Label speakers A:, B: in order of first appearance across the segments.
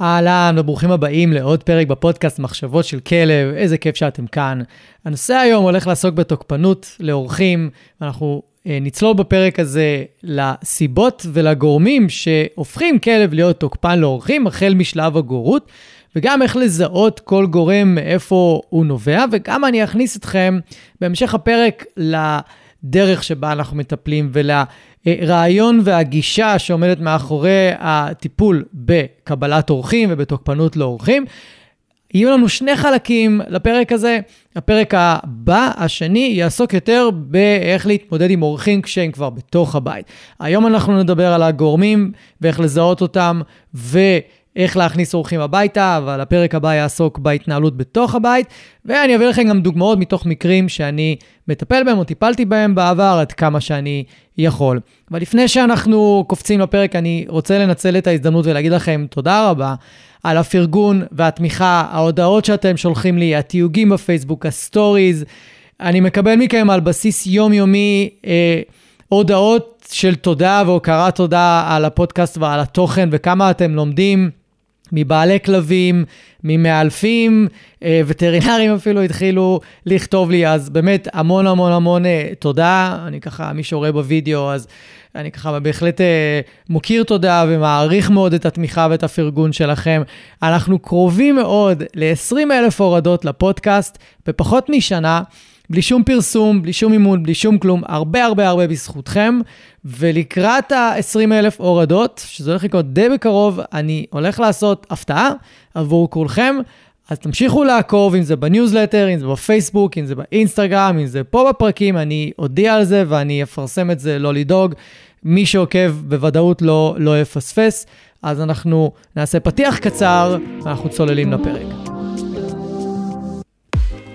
A: אהלן וברוכים הבאים לעוד פרק בפודקאסט מחשבות של כלב, איזה כיף שאתם כאן. הנושא היום הולך לעסוק בתוקפנות לאורחים, ואנחנו אה, נצלול בפרק הזה לסיבות ולגורמים שהופכים כלב להיות תוקפן לאורחים החל משלב הגורות, וגם איך לזהות כל גורם מאיפה הוא נובע, וגם אני אכניס אתכם בהמשך הפרק לדרך שבה אנחנו מטפלים ול... הרעיון והגישה שעומדת מאחורי הטיפול בקבלת אורחים ובתוקפנות לאורחים. יהיו לנו שני חלקים לפרק הזה. הפרק הבא, השני, יעסוק יותר באיך להתמודד עם אורחים כשהם כבר בתוך הבית. היום אנחנו נדבר על הגורמים ואיך לזהות אותם ו... איך להכניס אורחים הביתה, אבל הפרק הבא יעסוק בהתנהלות בתוך הבית, ואני אביא לכם גם דוגמאות מתוך מקרים שאני מטפל בהם או טיפלתי בהם בעבר עד כמה שאני יכול. אבל לפני שאנחנו קופצים לפרק, אני רוצה לנצל את ההזדמנות ולהגיד לכם תודה רבה על הפרגון והתמיכה, ההודעות שאתם שולחים לי, התיוגים בפייסבוק, הסטוריז. אני מקבל מכם על בסיס יומיומי אה, הודעות של תודה והוקרת תודה על הפודקאסט ועל התוכן וכמה אתם לומדים. מבעלי כלבים, ממאלפים, אה, וטרינרים אפילו התחילו לכתוב לי, אז באמת המון המון המון אה, תודה. אני ככה, מי שרואה בווידאו, אז אני ככה בהחלט אה, מוקיר תודה ומעריך מאוד את התמיכה ואת הפרגון שלכם. אנחנו קרובים מאוד ל-20 אלף הורדות לפודקאסט בפחות משנה. בלי שום פרסום, בלי שום אימון, בלי שום כלום, הרבה הרבה הרבה בזכותכם. ולקראת ה-20 אלף הורדות, שזה הולך לקרות די בקרוב, אני הולך לעשות הפתעה עבור כולכם. אז תמשיכו לעקוב, אם זה בניוזלטר, אם זה בפייסבוק, אם זה באינסטגרם, אם זה פה בפרקים, אני אודיע על זה ואני אפרסם את זה, לא לדאוג. מי שעוקב בוודאות לא, לא יפספס. אז אנחנו נעשה פתיח קצר, ואנחנו צוללים לפרק.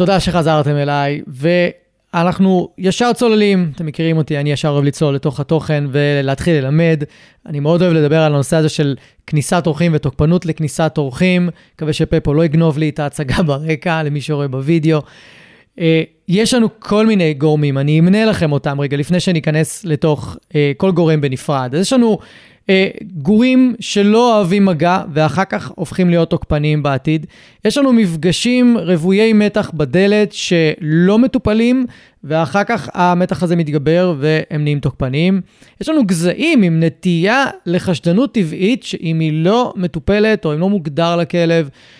A: תודה שחזרתם אליי, ואנחנו ישר צוללים, אתם מכירים אותי, אני ישר אוהב לצלול לתוך התוכן ולהתחיל ללמד. אני מאוד אוהב לדבר על הנושא הזה של כניסת אורחים ותוקפנות לכניסת אורחים. מקווה שפפו לא יגנוב לי את ההצגה ברקע, למי שרואה בווידאו. אה, יש לנו כל מיני גורמים, אני אמנה לכם אותם רגע לפני שניכנס לתוך אה, כל גורם בנפרד. אז יש לנו גורים שלא אוהבים מגע ואחר כך הופכים להיות תוקפניים בעתיד. יש לנו מפגשים רוויי מתח בדלת שלא מטופלים ואחר כך המתח הזה מתגבר והם נהיים תוקפניים. יש לנו גזעים עם נטייה לחשדנות טבעית שאם היא לא מטופלת או אם לא מוגדר לכלב, אה,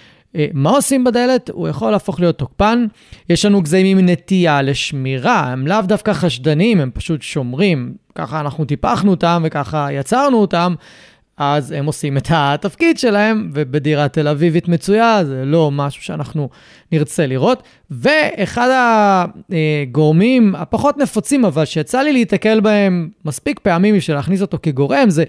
A: מה עושים בדלת? הוא יכול להפוך להיות תוקפן. יש לנו גזעים עם נטייה לשמירה, הם לאו דווקא חשדנים, הם פשוט שומרים. ככה אנחנו טיפחנו אותם וככה יצרנו אותם, אז הם עושים את התפקיד שלהם, ובדירה תל אביבית מצויה זה לא משהו שאנחנו נרצה לראות. ואחד הגורמים הפחות נפוצים, אבל שיצא לי להיתקל בהם מספיק פעמים בשביל להכניס אותו כגורם, זה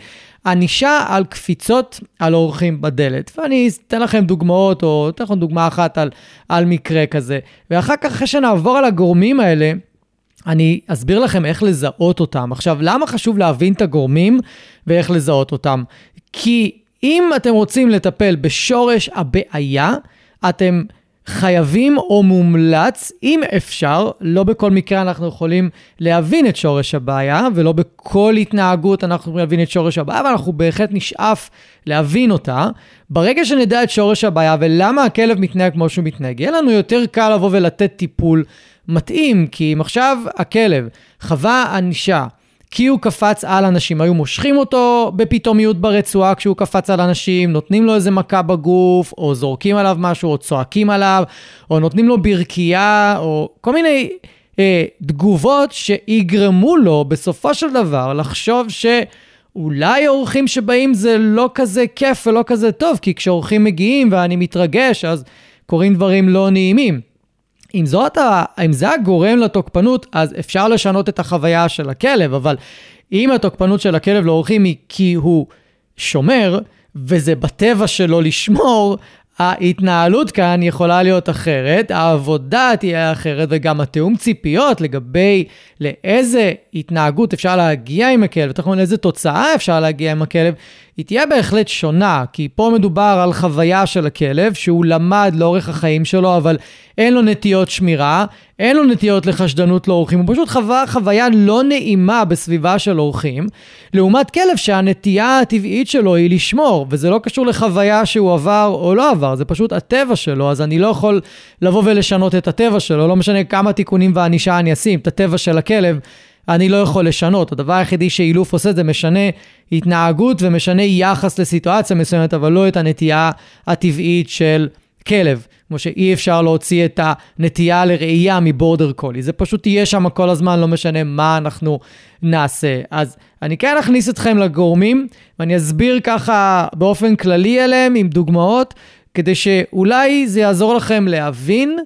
A: ענישה על קפיצות על אורחים בדלת. ואני אתן לכם דוגמאות, או אתן לכם דוגמה אחת על, על מקרה כזה. ואחר כך, אחרי שנעבור על הגורמים האלה, אני אסביר לכם איך לזהות אותם. עכשיו, למה חשוב להבין את הגורמים ואיך לזהות אותם? כי אם אתם רוצים לטפל בשורש הבעיה, אתם חייבים או מומלץ, אם אפשר, לא בכל מקרה אנחנו יכולים להבין את שורש הבעיה, ולא בכל התנהגות אנחנו יכולים להבין את שורש הבעיה, אבל אנחנו בהחלט נשאף להבין אותה. ברגע שנדע את שורש הבעיה ולמה הכלב מתנהג כמו שהוא מתנהג, יהיה לנו יותר קל לבוא ולתת טיפול מתאים, כי אם עכשיו הכלב חווה ענישה, כי הוא קפץ על אנשים. היו מושכים אותו בפתאומיות ברצועה כשהוא קפץ על אנשים, נותנים לו איזה מכה בגוף, או זורקים עליו משהו, או צועקים עליו, או נותנים לו ברכייה, או כל מיני אה, תגובות שיגרמו לו בסופו של דבר לחשוב ש... אולי האורחים שבאים זה לא כזה כיף ולא כזה טוב, כי כשאורחים מגיעים ואני מתרגש, אז קורים דברים לא נעימים. אם, זאת ה... אם זה הגורם לתוקפנות, אז אפשר לשנות את החוויה של הכלב, אבל אם התוקפנות של הכלב לאורחים היא כי הוא שומר, וזה בטבע שלו לשמור, ההתנהלות כאן יכולה להיות אחרת, העבודה תהיה אחרת, וגם התיאום ציפיות לגבי לאיזה התנהגות אפשר להגיע עם הכלב, נכון לאיזה תוצאה אפשר להגיע עם הכלב, היא תהיה בהחלט שונה, כי פה מדובר על חוויה של הכלב, שהוא למד לאורך החיים שלו, אבל אין לו נטיות שמירה, אין לו נטיות לחשדנות לאורחים, הוא פשוט חווה חוויה לא נעימה בסביבה של אורחים, לעומת כלב שהנטייה הטבעית שלו היא לשמור, וזה לא קשור לחוויה שהוא עבר או לא עבר, זה פשוט הטבע שלו, אז אני לא יכול לבוא ולשנות את הטבע שלו, לא משנה כמה תיקונים וענישה אני אשים, את הטבע של הכלב. אני לא יכול לשנות. הדבר היחידי שאילוף עושה זה משנה התנהגות ומשנה יחס לסיטואציה מסוימת, אבל לא את הנטייה הטבעית של כלב. כמו שאי אפשר להוציא את הנטייה לראייה מבורדר קולי. זה פשוט יהיה שם כל הזמן, לא משנה מה אנחנו נעשה. אז אני כן אכניס אתכם לגורמים, ואני אסביר ככה באופן כללי עליהם עם דוגמאות, כדי שאולי זה יעזור לכם להבין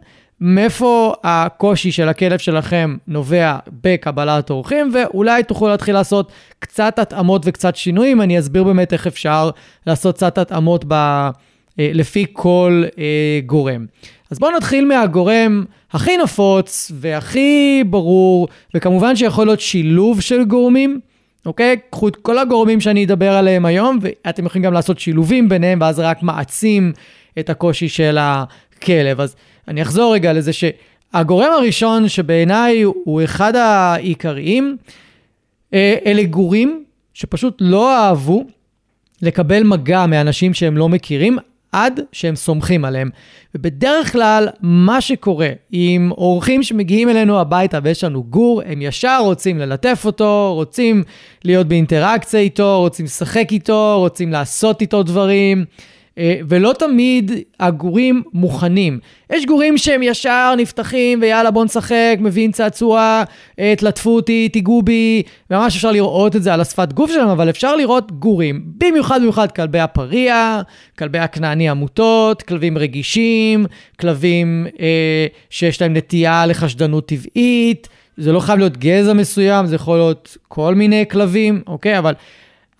A: מאיפה הקושי של הכלב שלכם נובע בקבלת אורחים, ואולי תוכלו להתחיל לעשות קצת התאמות וקצת שינויים. אני אסביר באמת איך אפשר לעשות קצת התאמות ב... אה, לפי כל אה, גורם. אז בואו נתחיל מהגורם הכי נפוץ והכי ברור, וכמובן שיכול להיות שילוב של גורמים. אוקיי? קחו את כל הגורמים שאני אדבר עליהם היום, ואתם יכולים גם לעשות שילובים ביניהם, ואז רק מעצים את הקושי של הכלב. אז אני אחזור רגע לזה שהגורם הראשון שבעיניי הוא אחד העיקריים, אה, אלה גורים שפשוט לא אהבו לקבל מגע מאנשים שהם לא מכירים, עד שהם סומכים עליהם. ובדרך כלל, מה שקורה עם אורחים שמגיעים אלינו הביתה ויש לנו גור, הם ישר רוצים ללטף אותו, רוצים להיות באינטראקציה איתו, רוצים לשחק איתו, רוצים לעשות איתו דברים. אה, ולא תמיד הגורים מוכנים. יש גורים שהם ישר נפתחים ויאללה בוא נשחק, מביאים צעצוע, אה, תלטפו אותי, תיגעו בי, ממש אפשר לראות את זה על השפת גוף שלהם, אבל אפשר לראות גורים, במיוחד במיוחד כלבי הפריע, כלבי הכנעני עמותות, כלבים רגישים, כלבים אה, שיש להם נטייה לחשדנות טבעית, זה לא חייב להיות גזע מסוים, זה יכול להיות כל מיני כלבים, אוקיי? אבל...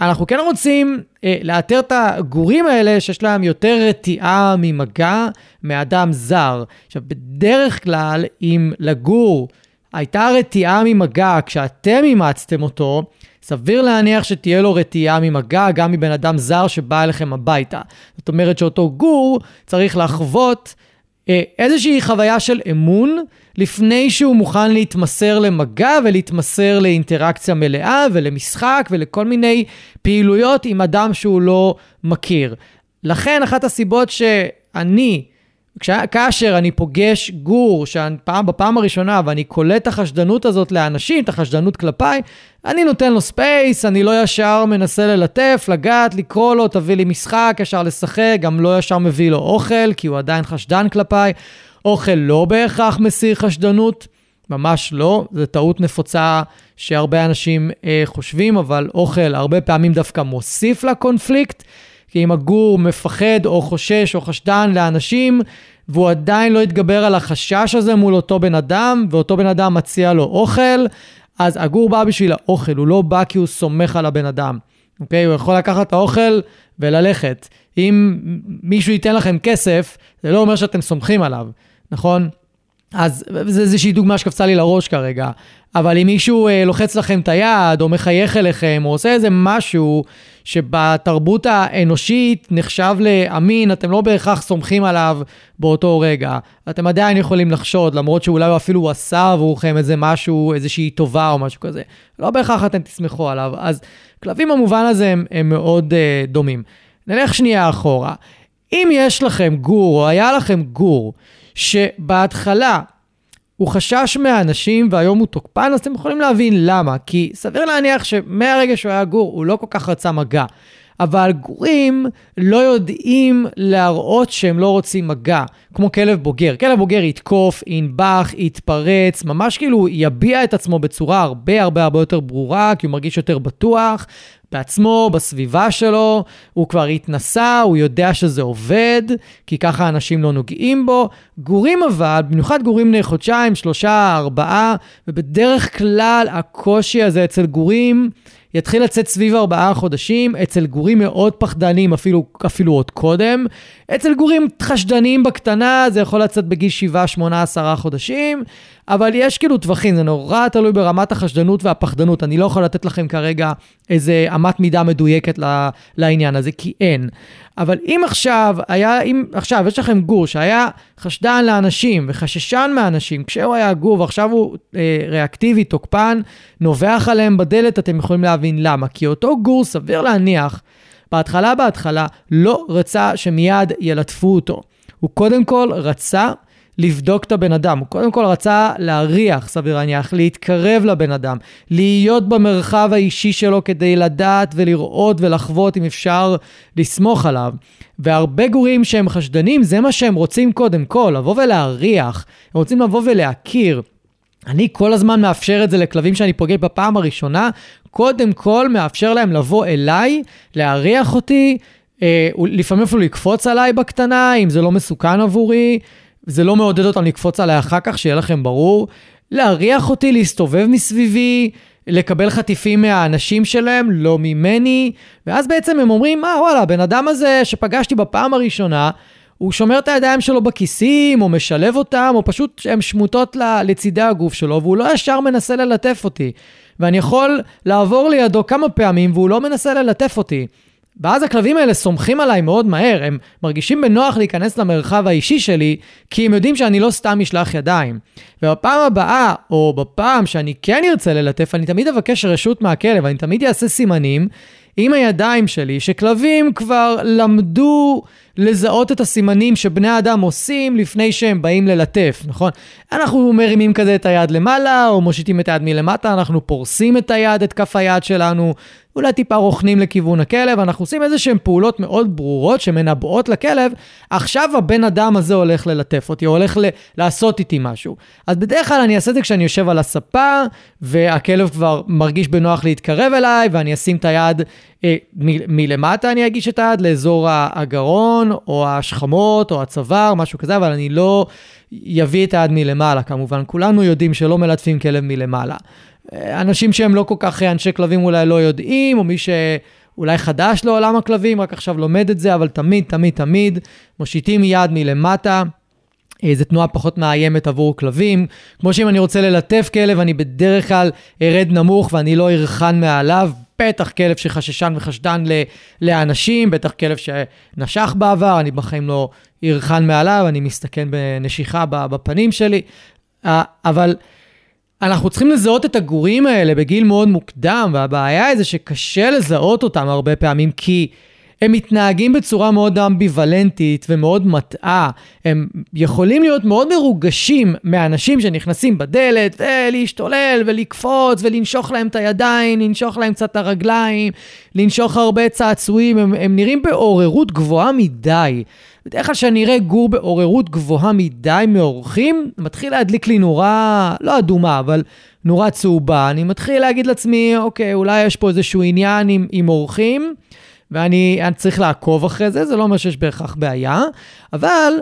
A: אנחנו כן רוצים אה, לאתר את הגורים האלה שיש להם יותר רתיעה ממגע מאדם זר. עכשיו, בדרך כלל, אם לגור הייתה רתיעה ממגע כשאתם אימצתם אותו, סביר להניח שתהיה לו רתיעה ממגע גם מבן אדם זר שבא אליכם הביתה. זאת אומרת שאותו גור צריך לחוות איזושהי חוויה של אמון לפני שהוא מוכן להתמסר למגע ולהתמסר לאינטראקציה מלאה ולמשחק ולכל מיני פעילויות עם אדם שהוא לא מכיר. לכן אחת הסיבות שאני כאשר אני פוגש גור שפעם, בפעם הראשונה ואני קולט את החשדנות הזאת לאנשים, את החשדנות כלפיי, אני נותן לו space, אני לא ישר מנסה ללטף, לגעת, לקרוא לו, תביא לי משחק, ישר לשחק, גם לא ישר מביא לו אוכל, כי הוא עדיין חשדן כלפיי. אוכל לא בהכרח מסיר חשדנות, ממש לא, זו טעות נפוצה שהרבה אנשים אה, חושבים, אבל אוכל הרבה פעמים דווקא מוסיף לקונפליקט. כי אם הגור מפחד או חושש או חשדן לאנשים, והוא עדיין לא יתגבר על החשש הזה מול אותו בן אדם, ואותו בן אדם מציע לו אוכל, אז הגור בא בשביל האוכל, הוא לא בא כי הוא סומך על הבן אדם. אוקיי? הוא יכול לקחת את האוכל וללכת. אם מישהו ייתן לכם כסף, זה לא אומר שאתם סומכים עליו, נכון? אז זו איזושהי דוגמה שקפצה לי לראש כרגע. אבל אם מישהו אה, לוחץ לכם את היד, או מחייך אליכם, או עושה איזה משהו שבתרבות האנושית נחשב לאמין, אתם לא בהכרח סומכים עליו באותו רגע. אתם עדיין יכולים לחשוד, למרות שאולי הוא אפילו עשה עבורכם איזה משהו, איזושהי טובה או משהו כזה. לא בהכרח אתם תסמכו עליו. אז כלבים במובן הזה הם, הם מאוד uh, דומים. נלך שנייה אחורה. אם יש לכם גור, או היה לכם גור, שבהתחלה הוא חשש מהאנשים והיום הוא תוקפן, אז אתם יכולים להבין למה. כי סביר להניח שמהרגע שהוא היה גור, הוא לא כל כך רצה מגע. אבל גורים לא יודעים להראות שהם לא רוצים מגע, כמו כלב בוגר. כלב בוגר יתקוף, ינבח, יתפרץ, ממש כאילו יביע את עצמו בצורה הרבה הרבה הרבה יותר ברורה, כי הוא מרגיש יותר בטוח בעצמו, בסביבה שלו, הוא כבר התנסה, הוא יודע שזה עובד, כי ככה אנשים לא נוגעים בו. גורים אבל, במיוחד גורים בני חודשיים, שלושה, ארבעה, ובדרך כלל הקושי הזה אצל גורים, יתחיל לצאת סביב ארבעה חודשים, אצל גורים מאוד פחדנים, אפילו, אפילו עוד קודם. אצל גורים חשדניים בקטנה, זה יכול לצאת בגיל 7, 8, 10 חודשים, אבל יש כאילו טווחים, זה נורא תלוי ברמת החשדנות והפחדנות. אני לא יכול לתת לכם כרגע איזה אמת מידה מדויקת לעניין הזה, כי אין. אבל אם עכשיו היה, אם עכשיו יש לכם גור שהיה חשדן לאנשים וחששן מאנשים, כשהוא היה גור ועכשיו הוא אה, ריאקטיבי, תוקפן, נובח עליהם בדלת, אתם יכולים להבין למה. כי אותו גור, סביר להניח, בהתחלה בהתחלה לא רצה שמיד ילטפו אותו. הוא קודם כל רצה לבדוק את הבן אדם. הוא קודם כל רצה להריח, סביר להניח, להתקרב לבן אדם, להיות במרחב האישי שלו כדי לדעת ולראות ולחוות אם אפשר לסמוך עליו. והרבה גורים שהם חשדנים, זה מה שהם רוצים קודם כל, לבוא ולהריח. הם רוצים לבוא ולהכיר. אני כל הזמן מאפשר את זה לכלבים שאני פוגש בפעם הראשונה, קודם כל מאפשר להם לבוא אליי, להריח אותי, אה, לפעמים אפילו לקפוץ עליי בקטנה, אם זה לא מסוכן עבורי. זה לא מעודד אותם לקפוץ עליי אחר כך, שיהיה לכם ברור. להריח אותי, להסתובב מסביבי, לקבל חטיפים מהאנשים שלהם, לא ממני. ואז בעצם הם אומרים, מה וואלה, הבן אדם הזה שפגשתי בפעם הראשונה, הוא שומר את הידיים שלו בכיסים, או משלב אותם, או פשוט הן שמוטות לצידי הגוף שלו, והוא לא ישר מנסה ללטף אותי. ואני יכול לעבור לידו כמה פעמים, והוא לא מנסה ללטף אותי. ואז הכלבים האלה סומכים עליי מאוד מהר, הם מרגישים בנוח להיכנס למרחב האישי שלי, כי הם יודעים שאני לא סתם משלח ידיים. ובפעם הבאה, או בפעם שאני כן ארצה ללטף, אני תמיד אבקש רשות מהכלב, אני תמיד אעשה סימנים עם הידיים שלי, שכלבים כבר למדו לזהות את הסימנים שבני אדם עושים לפני שהם באים ללטף, נכון? אנחנו מרימים כזה את היד למעלה, או מושיטים את היד מלמטה, אנחנו פורסים את היד, את כף היד שלנו, אולי טיפה רוכנים לכיוון הכלב, אנחנו עושים איזה שהן פעולות מאוד ברורות שמנבאות לכלב, עכשיו הבן אדם הזה הולך ללטף אותי, או הולך ל- לעשות איתי משהו. אז בדרך כלל אני אעשה את זה כשאני יושב על הספה, והכלב כבר מרגיש בנוח להתקרב אליי, ואני אשים את היד מ- מלמטה, אני אגיש את היד לאזור הגרון, או השכמות, או הצוואר, משהו כזה, אבל אני לא אביא את היד מלמעלה, כמובן. כולנו יודעים שלא מלטפים כלב מלמעלה. אנשים שהם לא כל כך אנשי כלבים אולי לא יודעים, או מי שאולי חדש לעולם הכלבים, רק עכשיו לומד את זה, אבל תמיד, תמיד, תמיד מושיטים יד מלמטה. אה, זו תנועה פחות מאיימת עבור כלבים. כמו שאם אני רוצה ללטף כלב, אני בדרך כלל ארד נמוך ואני לא ארחן מעליו. בטח כלב שחששן וחשדן לאנשים, בטח כלב שנשך בעבר, אני בחיים לא ארחן מעליו, אני מסתכן בנשיכה בפנים שלי. אבל אנחנו צריכים לזהות את הגורים האלה בגיל מאוד מוקדם, והבעיה היא זה שקשה לזהות אותם הרבה פעמים, כי הם מתנהגים בצורה מאוד אמביוולנטית ומאוד מטעה. הם יכולים להיות מאוד מרוגשים מאנשים שנכנסים בדלת, ולהשתולל ולקפוץ ולנשוך להם את הידיים, לנשוך להם קצת את הרגליים, לנשוך הרבה צעצועים, הם, הם נראים בעוררות גבוהה מדי. בדרך כלל כשאני אראה גור בעוררות גבוהה מדי מאורחים, מתחיל להדליק לי נורה, לא אדומה, אבל נורה צהובה. אני מתחיל להגיד לעצמי, אוקיי, אולי יש פה איזשהו עניין עם, עם אורחים, ואני צריך לעקוב אחרי זה, זה לא אומר שיש בהכרח בעיה, אבל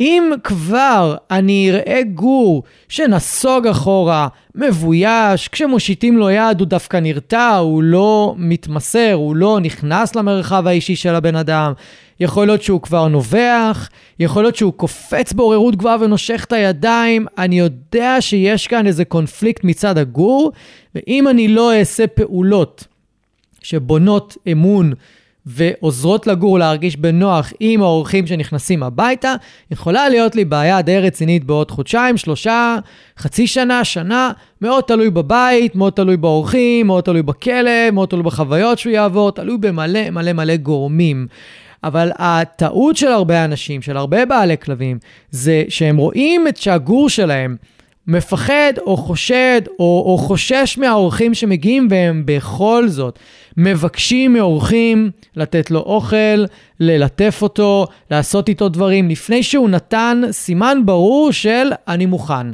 A: אם כבר אני אראה גור שנסוג אחורה, מבויש, כשמושיטים לו יד הוא דווקא נרתע, הוא לא מתמסר, הוא לא נכנס למרחב האישי של הבן אדם, יכול להיות שהוא כבר נובח, יכול להיות שהוא קופץ בעוררות גבוהה ונושך את הידיים, אני יודע שיש כאן איזה קונפליקט מצד הגור, ואם אני לא אעשה פעולות שבונות אמון, ועוזרות לגור להרגיש בנוח עם האורחים שנכנסים הביתה, יכולה להיות לי בעיה די רצינית בעוד חודשיים, שלושה, חצי שנה, שנה, מאוד תלוי בבית, מאוד תלוי באורחים, מאוד תלוי בכלא, מאוד תלוי בחוויות שהוא יעבור, תלוי במלא מלא מלא גורמים. אבל הטעות של הרבה אנשים, של הרבה בעלי כלבים, זה שהם רואים את שהגור שלהם מפחד או חושד או, או חושש מהאורחים שמגיעים והם בכל זאת מבקשים מאורחים לתת לו אוכל, ללטף אותו, לעשות איתו דברים, לפני שהוא נתן סימן ברור של אני מוכן.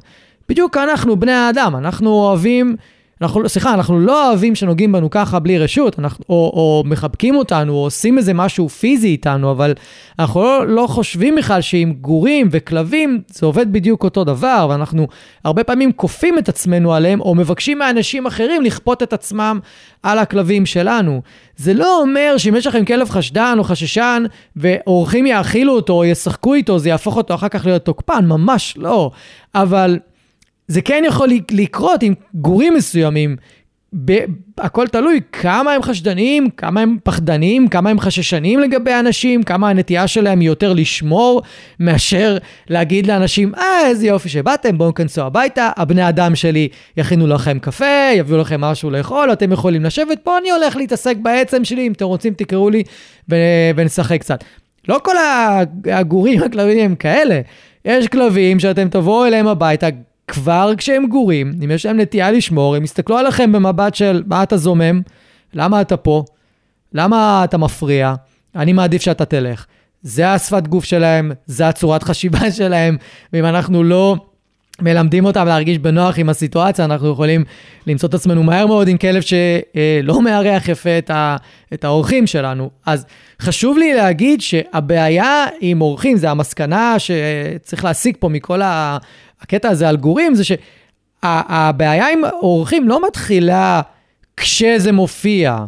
A: בדיוק אנחנו, בני האדם, אנחנו אוהבים אנחנו, סליחה, אנחנו לא אוהבים שנוגעים בנו ככה בלי רשות, אנחנו, או, או מחבקים אותנו, או עושים איזה משהו פיזי איתנו, אבל אנחנו לא, לא חושבים בכלל שעם גורים וכלבים זה עובד בדיוק אותו דבר, ואנחנו הרבה פעמים כופים את עצמנו עליהם, או מבקשים מאנשים אחרים לכפות את עצמם על הכלבים שלנו. זה לא אומר שאם יש לכם כלב חשדן או חששן, ואורחים יאכילו אותו או ישחקו איתו, זה יהפוך אותו אחר כך להיות תוקפן, ממש לא. אבל... זה כן יכול לקרות עם גורים מסוימים. ב- הכל תלוי כמה הם חשדניים, כמה הם פחדניים, כמה הם חששניים לגבי אנשים, כמה הנטייה שלהם היא יותר לשמור מאשר להגיד לאנשים, אה, איזה יופי שבאתם, בואו כנסו הביתה, הבני אדם שלי יכינו לכם קפה, יביאו לכם משהו לאכול, אתם יכולים לשבת פה, אני הולך להתעסק בעצם שלי, אם אתם רוצים תקראו לי ו- ונשחק קצת. לא כל הגורים, הכלבים הם כאלה. יש כלבים שאתם תבואו אליהם הביתה, כבר כשהם גורים, אם יש להם נטייה לשמור, הם יסתכלו עליכם במבט של מה אתה זומם, למה אתה פה, למה אתה מפריע, אני מעדיף שאתה תלך. זה השפת גוף שלהם, זה הצורת חשיבה שלהם, ואם אנחנו לא מלמדים אותם להרגיש בנוח עם הסיטואציה, אנחנו יכולים למצוא את עצמנו מהר מאוד עם כלב שלא מארח יפה את, ה, את האורחים שלנו. אז חשוב לי להגיד שהבעיה עם אורחים, זה המסקנה שצריך להסיק פה מכל ה... הקטע הזה על גורים, זה שהבעיה עם אורחים לא מתחילה כשזה מופיע.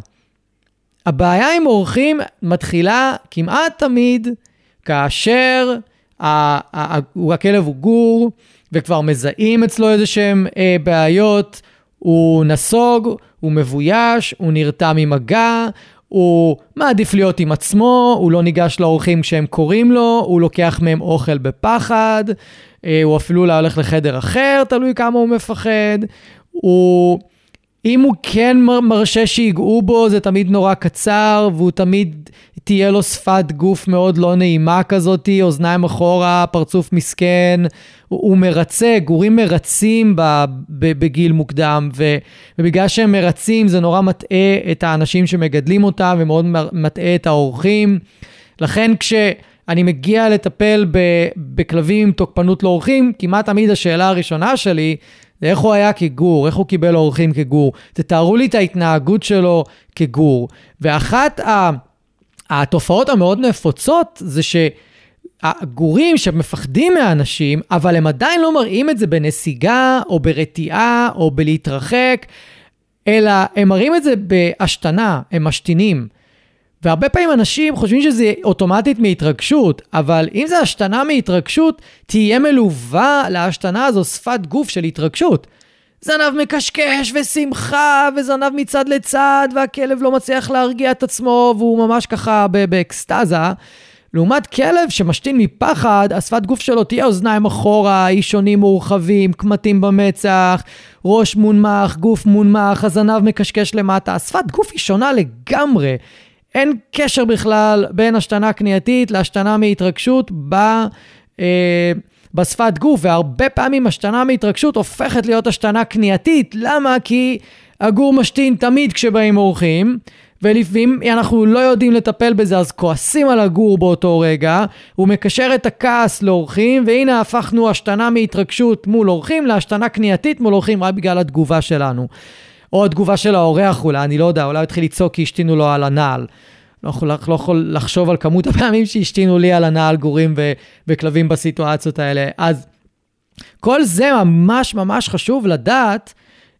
A: הבעיה עם אורחים מתחילה כמעט תמיד כאשר הכלב הוא גור, וכבר מזהים אצלו איזה שהם אה, בעיות, הוא נסוג, הוא מבויש, הוא נרתע ממגע, הוא מעדיף להיות עם עצמו, הוא לא ניגש לאורחים כשהם קוראים לו, הוא לוקח מהם אוכל בפחד, הוא אפילו לא הולך לחדר אחר, תלוי כמה הוא מפחד. הוא... אם הוא כן מרשה שיגעו בו, זה תמיד נורא קצר, והוא תמיד תהיה לו שפת גוף מאוד לא נעימה כזאת, אוזניים אחורה, פרצוף מסכן. הוא, הוא מרצה, גורים מרצים ב, ב, בגיל מוקדם, ו, ובגלל שהם מרצים זה נורא מטעה את האנשים שמגדלים אותם, ומאוד מטעה את האורחים. לכן כש... אני מגיע לטפל בכלבים עם תוקפנות לאורחים, כמעט תמיד השאלה הראשונה שלי זה איך הוא היה כגור, איך הוא קיבל אורחים כגור. תתארו לי את ההתנהגות שלו כגור. ואחת התופעות המאוד נפוצות זה שהגורים שמפחדים מהאנשים, אבל הם עדיין לא מראים את זה בנסיגה או ברתיעה או בלהתרחק, אלא הם מראים את זה בהשתנה, הם משתינים. והרבה פעמים אנשים חושבים שזה אוטומטית מהתרגשות, אבל אם זה השתנה מהתרגשות, תהיה מלווה להשתנה הזו שפת גוף של התרגשות. זנב מקשקש ושמחה וזנב מצד לצד והכלב לא מצליח להרגיע את עצמו והוא ממש ככה באקסטזה. לעומת כלב שמשתין מפחד, השפת גוף שלו תהיה אוזניים אחורה, אישונים מורחבים, קמטים במצח, ראש מונמך, גוף מונמך, הזנב מקשקש למטה. השפת גוף היא שונה לגמרי. אין קשר בכלל בין השתנה כנייתית להשתנה מהתרגשות ב, אה, בשפת גוף, והרבה פעמים השתנה מהתרגשות הופכת להיות השתנה כנייתית. למה? כי הגור משתין תמיד כשבאים אורחים, ולפעמים אנחנו לא יודעים לטפל בזה, אז כועסים על הגור באותו רגע, הוא מקשר את הכעס לאורחים, והנה הפכנו השתנה מהתרגשות מול אורחים להשתנה כנייתית מול אורחים רק בגלל התגובה שלנו. או התגובה של האורח אולי, אני לא יודע, אולי הוא התחיל לצעוק כי השתינו לו על הנעל. לא יכול, לא יכול לחשוב על כמות הפעמים שהשתינו לי על הנעל גורים ו, וכלבים בסיטואציות האלה. אז כל זה ממש ממש חשוב לדעת.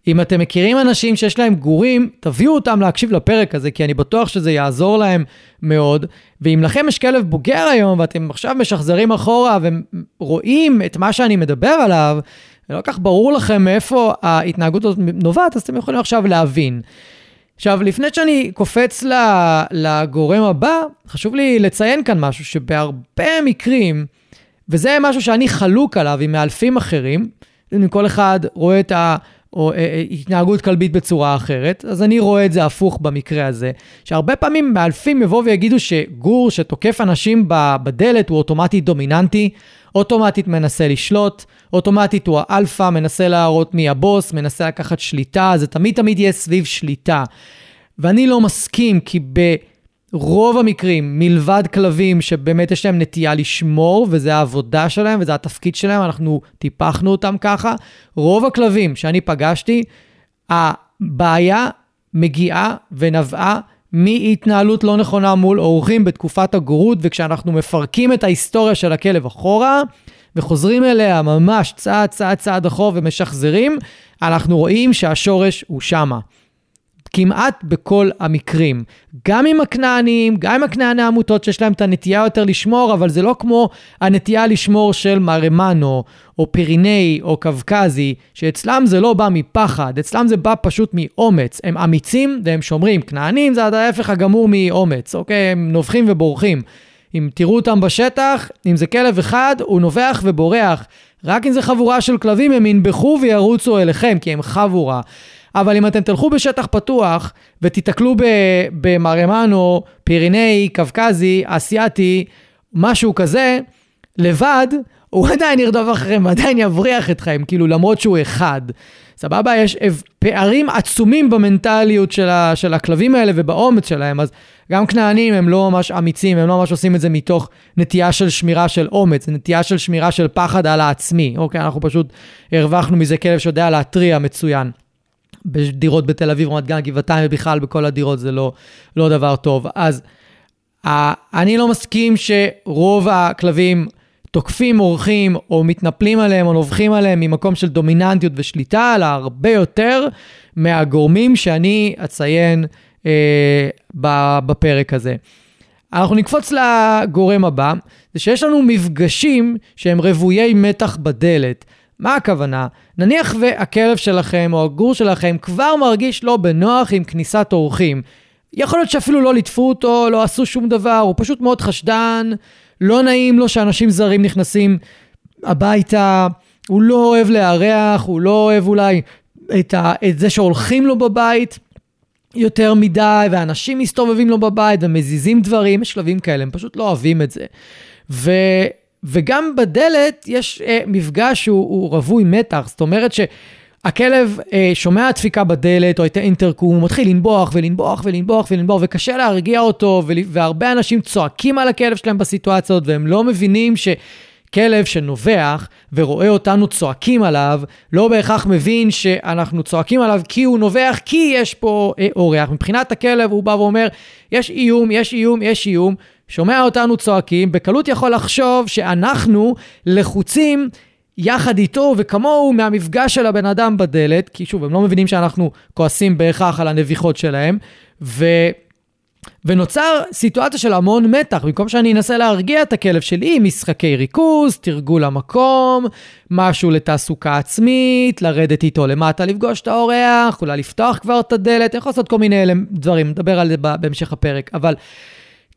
A: אם אתם מכירים אנשים שיש להם גורים, תביאו אותם להקשיב לפרק הזה, כי אני בטוח שזה יעזור להם מאוד. ואם לכם יש כלב בוגר היום, ואתם עכשיו משחזרים אחורה ורואים את מה שאני מדבר עליו, ולא כך ברור לכם מאיפה ההתנהגות הזאת נובעת, אז אתם יכולים עכשיו להבין. עכשיו, לפני שאני קופץ לגורם הבא, חשוב לי לציין כאן משהו שבהרבה מקרים, וזה משהו שאני חלוק עליו עם מאלפים אחרים, אם כל אחד רואה את או אה, אה, התנהגות כלבית בצורה אחרת, אז אני רואה את זה הפוך במקרה הזה, שהרבה פעמים מאלפים יבואו ויגידו שגור שתוקף אנשים בדלת הוא אוטומטית דומיננטי, אוטומטית מנסה לשלוט, אוטומטית הוא האלפא, מנסה להראות מי הבוס, מנסה לקחת שליטה, זה תמיד תמיד יהיה סביב שליטה. ואני לא מסכים, כי ברוב המקרים, מלבד כלבים שבאמת יש להם נטייה לשמור, וזה העבודה שלהם וזה התפקיד שלהם, אנחנו טיפחנו אותם ככה, רוב הכלבים שאני פגשתי, הבעיה מגיעה ונבעה מהתנהלות לא נכונה מול אורחים בתקופת הגורות, וכשאנחנו מפרקים את ההיסטוריה של הכלב אחורה, וחוזרים אליה ממש צעד צעד צעד אחור ומשחזרים, אנחנו רואים שהשורש הוא שמה. כמעט בכל המקרים. גם עם הכנענים, גם עם הכנעני העמותות שיש להם את הנטייה יותר לשמור, אבל זה לא כמו הנטייה לשמור של מרמנו, או פיריני, או קווקזי, שאצלם זה לא בא מפחד, אצלם זה בא פשוט מאומץ. הם אמיצים והם שומרים. כנענים זה ההפך הגמור מאומץ, אוקיי? הם נובחים ובורחים. אם תראו אותם בשטח, אם זה כלב אחד, הוא נובח ובורח. רק אם זה חבורה של כלבים, הם ינבחו וירוצו אליכם, כי הם חבורה. אבל אם אתם תלכו בשטח פתוח ותיתקלו במרמנו, פיריני, קווקזי, אסיאתי, משהו כזה, לבד, הוא עדיין ירדוף אחריהם, עדיין יבריח אתכם, כאילו למרות שהוא אחד. סבבה? יש פערים עצומים במנטליות של, ה, של הכלבים האלה ובאומץ שלהם, אז גם כנענים הם לא ממש אמיצים, הם לא ממש עושים את זה מתוך נטייה של שמירה של אומץ, זה נטייה של שמירה של פחד על העצמי. אוקיי, אנחנו פשוט הרווחנו מזה כלב שיודע להתריע מצוין. בדירות בתל אביב, רמת גן, גבעתיים ובכלל בכל הדירות זה לא, לא דבר טוב. אז אני לא מסכים שרוב הכלבים תוקפים אורחים או מתנפלים עליהם או נובחים עליהם ממקום של דומיננטיות ושליטה, אלא הרבה יותר מהגורמים שאני אציין אה, בפרק הזה. אנחנו נקפוץ לגורם הבא, זה שיש לנו מפגשים שהם רוויי מתח בדלת. מה הכוונה? נניח והכלב שלכם או הגור שלכם כבר מרגיש לא בנוח עם כניסת אורחים. יכול להיות שאפילו לא ליטפו אותו, לא עשו שום דבר, הוא פשוט מאוד חשדן, לא נעים לו שאנשים זרים נכנסים הביתה, הוא לא אוהב לארח, הוא לא אוהב אולי את, ה, את זה שהולכים לו בבית יותר מדי, ואנשים מסתובבים לו בבית ומזיזים דברים, יש שלבים כאלה, הם פשוט לא אוהבים את זה. ו, וגם בדלת יש אה, מפגש שהוא רווי מתח, זאת אומרת שהכלב אה, שומע דפיקה בדלת או את האינטרקום, הוא מתחיל לנבוח ולנבוח ולנבוח ולנבוח, וקשה להרגיע אותו, והרבה אנשים צועקים על הכלב שלהם בסיטואציות, והם לא מבינים ש... כלב שנובח ורואה אותנו צועקים עליו, לא בהכרח מבין שאנחנו צועקים עליו כי הוא נובח, כי יש פה אה, אורח. מבחינת הכלב הוא בא ואומר, יש איום, יש איום, יש איום, שומע אותנו צועקים, בקלות יכול לחשוב שאנחנו לחוצים יחד איתו וכמוהו מהמפגש של הבן אדם בדלת, כי שוב, הם לא מבינים שאנחנו כועסים בהכרח על הנביחות שלהם, ו... ונוצר סיטואציה של המון מתח, במקום שאני אנסה להרגיע את הכלב שלי, משחקי ריכוז, תרגול המקום, משהו לתעסוקה עצמית, לרדת איתו למטה לפגוש את האורח, אולי לפתוח כבר את הדלת, אני יכול לעשות כל מיני דברים, נדבר על זה בהמשך הפרק, אבל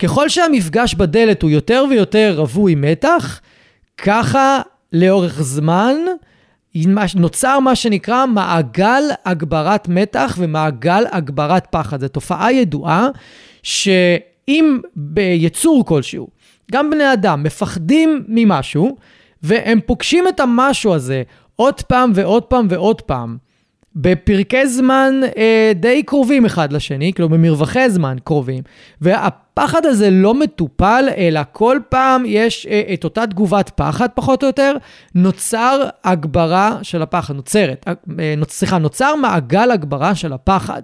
A: ככל שהמפגש בדלת הוא יותר ויותר רווי מתח, ככה לאורך זמן נוצר מה שנקרא מעגל הגברת מתח ומעגל הגברת פחד. זו תופעה ידועה שאם ביצור כלשהו, גם בני אדם מפחדים ממשהו, והם פוגשים את המשהו הזה עוד פעם ועוד פעם ועוד פעם, בפרקי זמן אה, די קרובים אחד לשני, כאילו במרווחי זמן קרובים, והפחד הזה לא מטופל, אלא כל פעם יש אה, את אותה תגובת פחד פחות או יותר, נוצר הגברה של הפחד, נוצרת, אה, נוצ, סליחה, נוצר מעגל הגברה של הפחד,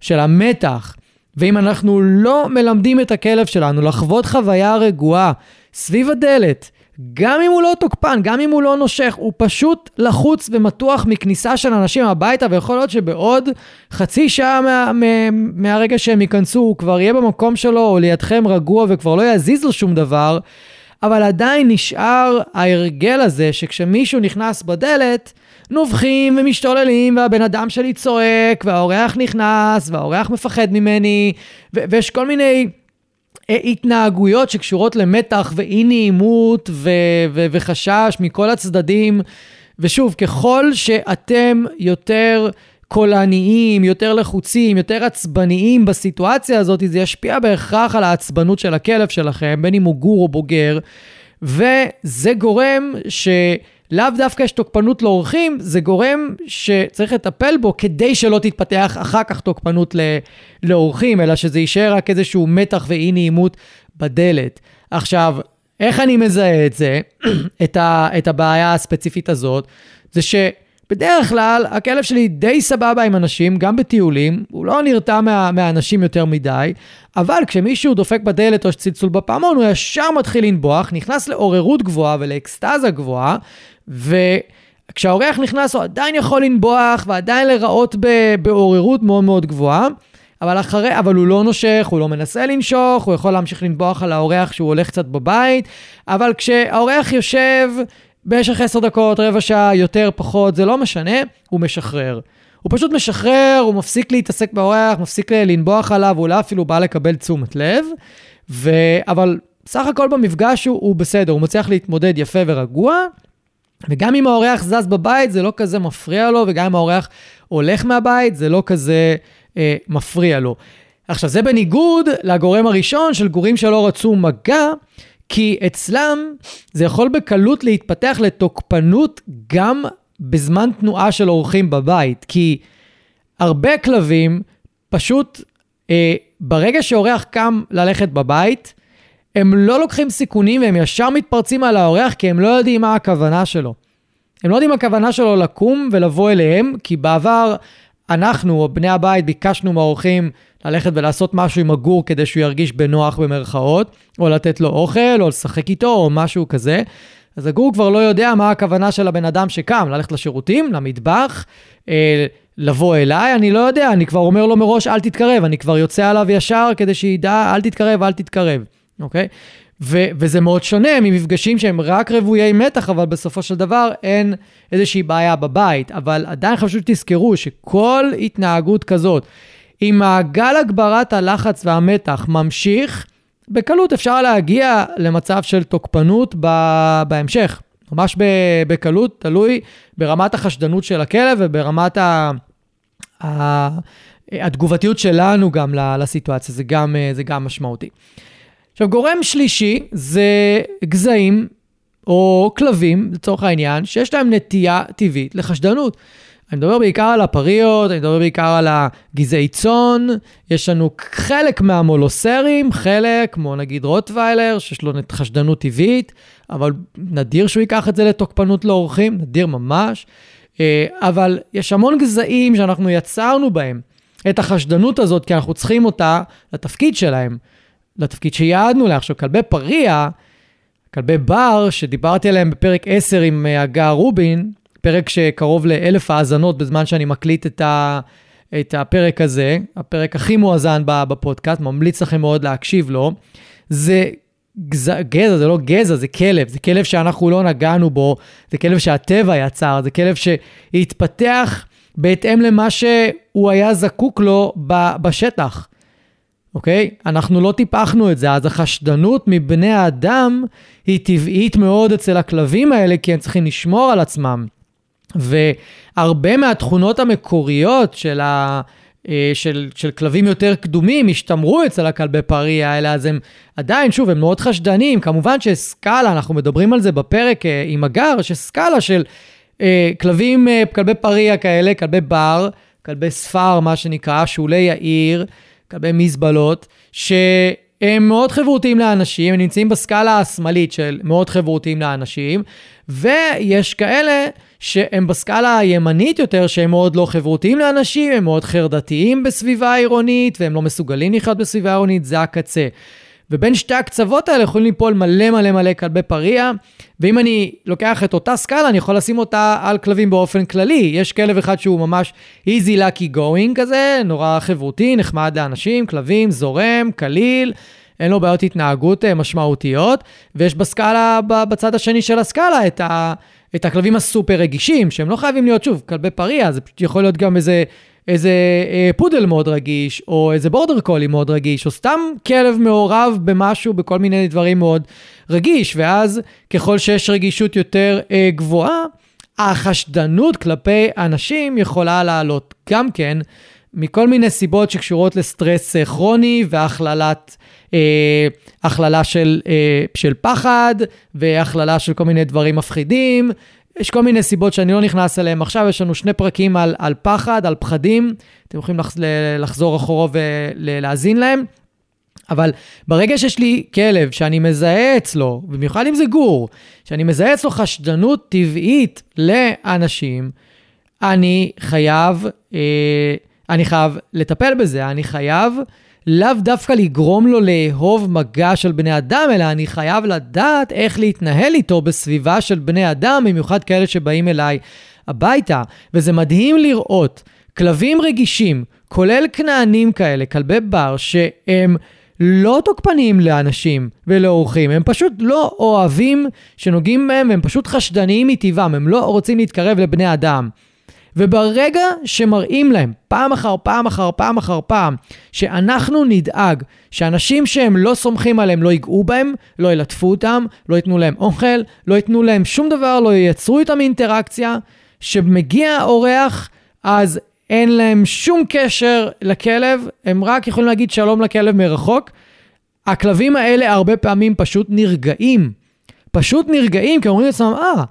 A: של המתח. ואם אנחנו לא מלמדים את הכלב שלנו לחוות חוויה רגועה סביב הדלת, גם אם הוא לא תוקפן, גם אם הוא לא נושך, הוא פשוט לחוץ ומתוח מכניסה של אנשים הביתה, ויכול להיות שבעוד חצי שעה מה, מה, מהרגע שהם ייכנסו, הוא כבר יהיה במקום שלו, או לידכם רגוע, וכבר לא יזיז לו שום דבר, אבל עדיין נשאר ההרגל הזה, שכשמישהו נכנס בדלת, נובחים ומשתוללים, והבן אדם שלי צועק, והאורח נכנס, והאורח מפחד ממני, ויש כל מיני... התנהגויות שקשורות למתח ואי נעימות ו- ו- וחשש מכל הצדדים, ושוב, ככל שאתם יותר קולניים, יותר לחוצים, יותר עצבניים בסיטואציה הזאת, זה ישפיע בהכרח על העצבנות של הכלב שלכם, בין אם הוא גור או בוגר, וזה גורם ש... לאו דווקא יש תוקפנות לאורחים, זה גורם שצריך לטפל בו כדי שלא תתפתח אחר כך תוקפנות לאורחים, אלא שזה יישאר רק איזשהו מתח ואי נעימות בדלת. עכשיו, איך אני מזהה את זה, את, ה, את הבעיה הספציפית הזאת? זה שבדרך כלל הכלב שלי די סבבה עם אנשים, גם בטיולים, הוא לא נרתע מה, מהאנשים יותר מדי, אבל כשמישהו דופק בדלת או שצלצול בפעמון, הוא ישר מתחיל לנבוח, נכנס לעוררות גבוהה ולאקסטזה גבוהה, וכשהאורח נכנס הוא עדיין יכול לנבוח ועדיין להיראות בעוררות מאוד מאוד גבוהה. אבל אחרי, אבל הוא לא נושך, הוא לא מנסה לנשוך, הוא יכול להמשיך לנבוח על האורח שהוא הולך קצת בבית, אבל כשהאורח יושב במשך עשר דקות, רבע שעה, יותר, פחות, זה לא משנה, הוא משחרר. הוא פשוט משחרר, הוא מפסיק להתעסק באורח, מפסיק לנבוח עליו, אולי אפילו בא לקבל תשומת לב, ו... אבל סך הכל במפגש הוא, הוא בסדר, הוא מצליח להתמודד יפה ורגוע, וגם אם האורח זז בבית, זה לא כזה מפריע לו, וגם אם האורח הולך מהבית, זה לא כזה אה, מפריע לו. עכשיו, זה בניגוד לגורם הראשון של גורים שלא רצו מגע, כי אצלם זה יכול בקלות להתפתח לתוקפנות גם בזמן תנועה של אורחים בבית, כי הרבה כלבים פשוט, אה, ברגע שאורח קם ללכת בבית, הם לא לוקחים סיכונים והם ישר מתפרצים על האורח כי הם לא יודעים מה הכוונה שלו. הם לא יודעים מה הכוונה שלו לקום ולבוא אליהם, כי בעבר אנחנו, או בני הבית, ביקשנו מהאורחים ללכת ולעשות משהו עם הגור כדי שהוא ירגיש בנוח במרכאות, או לתת לו אוכל, או לשחק איתו, או משהו כזה. אז הגור כבר לא יודע מה הכוונה של הבן אדם שקם, ללכת לשירותים, למטבח, אה, לבוא אליי, אני לא יודע, אני כבר אומר לו מראש, אל תתקרב, אני כבר יוצא עליו ישר כדי שידע, אל תתקרב, אל תתקרב. אוקיי? ו- וזה מאוד שונה ממפגשים שהם רק רוויי מתח, אבל בסופו של דבר אין איזושהי בעיה בבית. אבל עדיין חשוב שתזכרו שכל התנהגות כזאת, אם מעגל הגברת הלחץ והמתח ממשיך, בקלות אפשר להגיע למצב של תוקפנות ב- בהמשך. ממש בקלות, תלוי ברמת החשדנות של הכלב וברמת ה... ה... התגובתיות שלנו גם לסיטואציה, זה גם, זה גם משמעותי. עכשיו, גורם שלישי זה גזעים או כלבים, לצורך העניין, שיש להם נטייה טבעית לחשדנות. אני מדבר בעיקר על הפריות, אני מדבר בעיקר על הגזעי צאן, יש לנו חלק מהמולוסרים, חלק, כמו נגיד רוטוויילר, שיש לו חשדנות טבעית, אבל נדיר שהוא ייקח את זה לתוקפנות לאורחים, נדיר ממש. אה, אבל יש המון גזעים שאנחנו יצרנו בהם את החשדנות הזאת, כי אנחנו צריכים אותה לתפקיד שלהם. לתפקיד שיעדנו לה. עכשיו, כלבי פריה, כלבי בר, שדיברתי עליהם בפרק 10 עם אה, הגה רובין, פרק שקרוב לאלף האזנות בזמן שאני מקליט את, ה, את הפרק הזה, הפרק הכי מואזן בפודקאסט, ממליץ לכם מאוד להקשיב לו. זה גזע, גזע, זה לא גזע, זה כלב, זה כלב שאנחנו לא נגענו בו, זה כלב שהטבע יצר, זה כלב שהתפתח בהתאם למה שהוא היה זקוק לו בשטח. אוקיי? אנחנו לא טיפחנו את זה, אז החשדנות מבני האדם היא טבעית מאוד אצל הכלבים האלה, כי הם צריכים לשמור על עצמם. והרבה מהתכונות המקוריות של, ה, אה, של, של כלבים יותר קדומים השתמרו אצל הכלבי פריה האלה, אז הם עדיין, שוב, הם מאוד חשדניים. כמובן שסקאלה, אנחנו מדברים על זה בפרק אה, עם הגר, שסקאלה של אה, כלבים, כלבי פריה כאלה, כלבי בר, כלבי ספר, מה שנקרא, שולי העיר, כלבי מזבלות, שהם מאוד חברותיים לאנשים, הם נמצאים בסקאלה השמאלית של מאוד חברותיים לאנשים, ויש כאלה שהם בסקאלה הימנית יותר, שהם מאוד לא חברותיים לאנשים, הם מאוד חרדתיים בסביבה עירונית, והם לא מסוגלים לחיות בסביבה עירונית, זה הקצה. ובין שתי הקצוות האלה יכולים ליפול מלא מלא מלא כלבי פריע, ואם אני לוקח את אותה סקאלה, אני יכול לשים אותה על כלבים באופן כללי. יש כלב אחד שהוא ממש easy lucky going כזה, נורא חברותי, נחמד לאנשים, כלבים, זורם, קליל. אין לו בעיות התנהגות אה, משמעותיות, ויש בסקאלה, בצד השני של הסקאלה, את, ה, את הכלבים הסופר רגישים, שהם לא חייבים להיות, שוב, כלבי פריע, זה פשוט יכול להיות גם איזה איזה אה, פודל מאוד רגיש, או איזה בורדר קולי מאוד רגיש, או סתם כלב מעורב במשהו, בכל מיני דברים מאוד רגיש, ואז ככל שיש רגישות יותר אה, גבוהה, החשדנות כלפי אנשים יכולה לעלות גם כן מכל מיני סיבות שקשורות לסטרס אה, כרוני והכללת, הכללה של, אה, של פחד והכללה של כל מיני דברים מפחידים. יש כל מיני סיבות שאני לא נכנס אליהן. עכשיו יש לנו שני פרקים על, על פחד, על פחדים. אתם יכולים לחז, לחזור אחורה ולהאזין להם. אבל ברגע שיש לי כלב שאני מזהה אצלו, במיוחד אם זה גור, שאני מזהה אצלו חשדנות טבעית לאנשים, אני חייב, אה, אני חייב לטפל בזה, אני חייב לאו דווקא לגרום לו לאהוב מגע של בני אדם, אלא אני חייב לדעת איך להתנהל איתו בסביבה של בני אדם, במיוחד כאלה שבאים אליי הביתה. וזה מדהים לראות כלבים רגישים, כולל כנענים כאלה, כלבי בר, שהם... לא תוקפניים לאנשים ולאורחים, הם פשוט לא אוהבים שנוגעים בהם, הם פשוט חשדניים מטבעם, הם לא רוצים להתקרב לבני אדם. וברגע שמראים להם פעם אחר פעם אחר פעם אחר פעם שאנחנו נדאג שאנשים שהם לא סומכים עליהם לא ייגעו בהם, לא ילטפו אותם, לא ייתנו להם אוכל, לא ייתנו להם שום דבר, לא ייצרו איתם אינטראקציה, שמגיע אורח, אז אין להם שום קשר לכלב, הם רק יכולים להגיד שלום לכלב מרחוק. הכלבים האלה הרבה פעמים פשוט נרגעים. פשוט נרגעים, כי אומרים לעצמם, אה,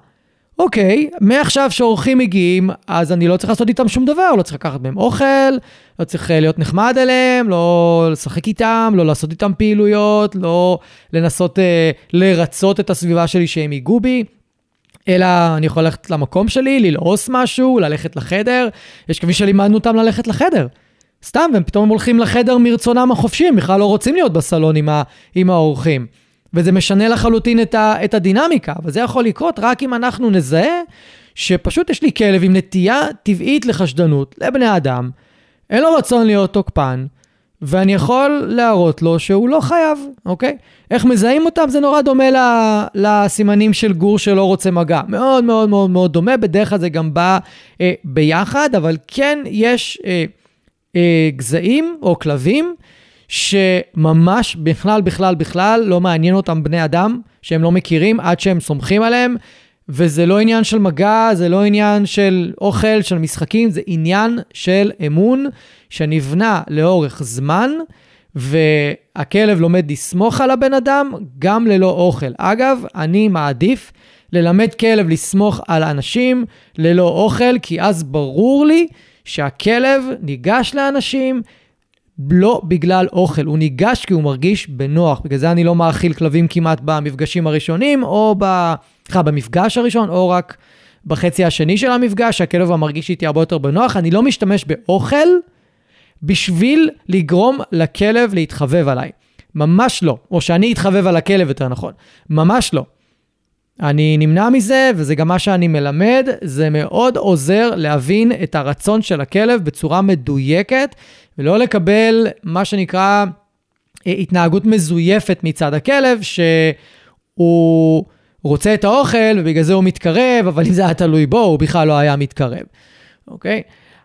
A: אוקיי, מעכשיו שאורחים מגיעים, אז אני לא צריך לעשות איתם שום דבר, לא צריך לקחת מהם אוכל, לא צריך אה, להיות נחמד אליהם, לא לשחק איתם, לא לעשות איתם פעילויות, לא לנסות אה, לרצות את הסביבה שלי שהם ייגעו בי. אלא אני יכול ללכת למקום שלי, ללעוס משהו, ללכת לחדר. יש כמי שלימדנו אותם ללכת לחדר. סתם, והם פתאום הולכים לחדר מרצונם החופשי, הם בכלל לא רוצים להיות בסלון עם, ה, עם האורחים. וזה משנה לחלוטין את, ה, את הדינמיקה, וזה יכול לקרות רק אם אנחנו נזהה שפשוט יש לי כלב עם נטייה טבעית לחשדנות לבני אדם, אין לו רצון להיות תוקפן, ואני יכול להראות לו שהוא לא חייב, אוקיי? איך מזהים אותם? זה נורא דומה לסימנים של גור שלא רוצה מגע. מאוד מאוד מאוד מאוד דומה, בדרך כלל זה גם בא אה, ביחד, אבל כן יש אה, אה, גזעים או כלבים שממש בכלל, בכלל, בכלל לא מעניין אותם בני אדם שהם לא מכירים עד שהם סומכים עליהם. וזה לא עניין של מגע, זה לא עניין של אוכל, של משחקים, זה עניין של אמון שנבנה לאורך זמן, והכלב לומד לסמוך על הבן אדם גם ללא אוכל. אגב, אני מעדיף ללמד כלב לסמוך על אנשים ללא אוכל, כי אז ברור לי שהכלב ניגש לאנשים לא בגלל אוכל, הוא ניגש כי הוא מרגיש בנוח. בגלל זה אני לא מאכיל כלבים כמעט במפגשים הראשונים, או ב... סליחה, במפגש הראשון, או רק בחצי השני של המפגש, הכלב המרגיש איתי הרבה יותר בנוח. אני לא משתמש באוכל בשביל לגרום לכלב להתחבב עליי. ממש לא. או שאני אתחבב על הכלב, יותר נכון. ממש לא. אני נמנע מזה, וזה גם מה שאני מלמד, זה מאוד עוזר להבין את הרצון של הכלב בצורה מדויקת, ולא לקבל מה שנקרא אה, התנהגות מזויפת מצד הכלב, שהוא רוצה את האוכל ובגלל זה הוא מתקרב, אבל אם זה היה תלוי בו, הוא בכלל לא היה מתקרב, אוקיי?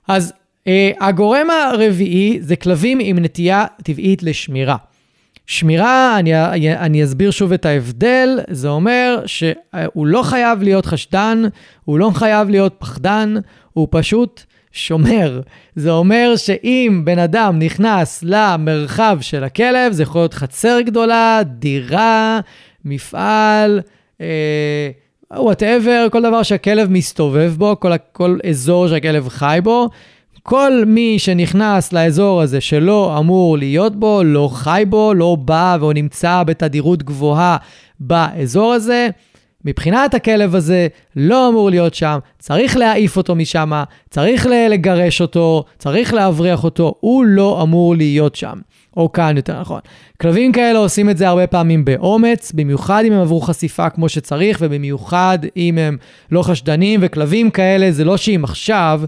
A: אז אה, הגורם הרביעי זה כלבים עם נטייה טבעית לשמירה. שמירה, אני, אני אסביר שוב את ההבדל, זה אומר שהוא לא חייב להיות חשדן, הוא לא חייב להיות פחדן, הוא פשוט שומר. זה אומר שאם בן אדם נכנס למרחב של הכלב, זה יכול להיות חצר גדולה, דירה, מפעל, וואטאבר, אה, כל דבר שהכלב מסתובב בו, כל, כל אזור שהכלב חי בו. כל מי שנכנס לאזור הזה שלא אמור להיות בו, לא חי בו, לא בא והוא נמצא בתדירות גבוהה באזור הזה, מבחינת הכלב הזה לא אמור להיות שם, צריך להעיף אותו משם, צריך לגרש אותו, צריך להבריח אותו, הוא לא אמור להיות שם. או כאן יותר נכון. כלבים כאלה עושים את זה הרבה פעמים באומץ, במיוחד אם הם עברו חשיפה כמו שצריך, ובמיוחד אם הם לא חשדנים, וכלבים כאלה זה לא שאם עכשיו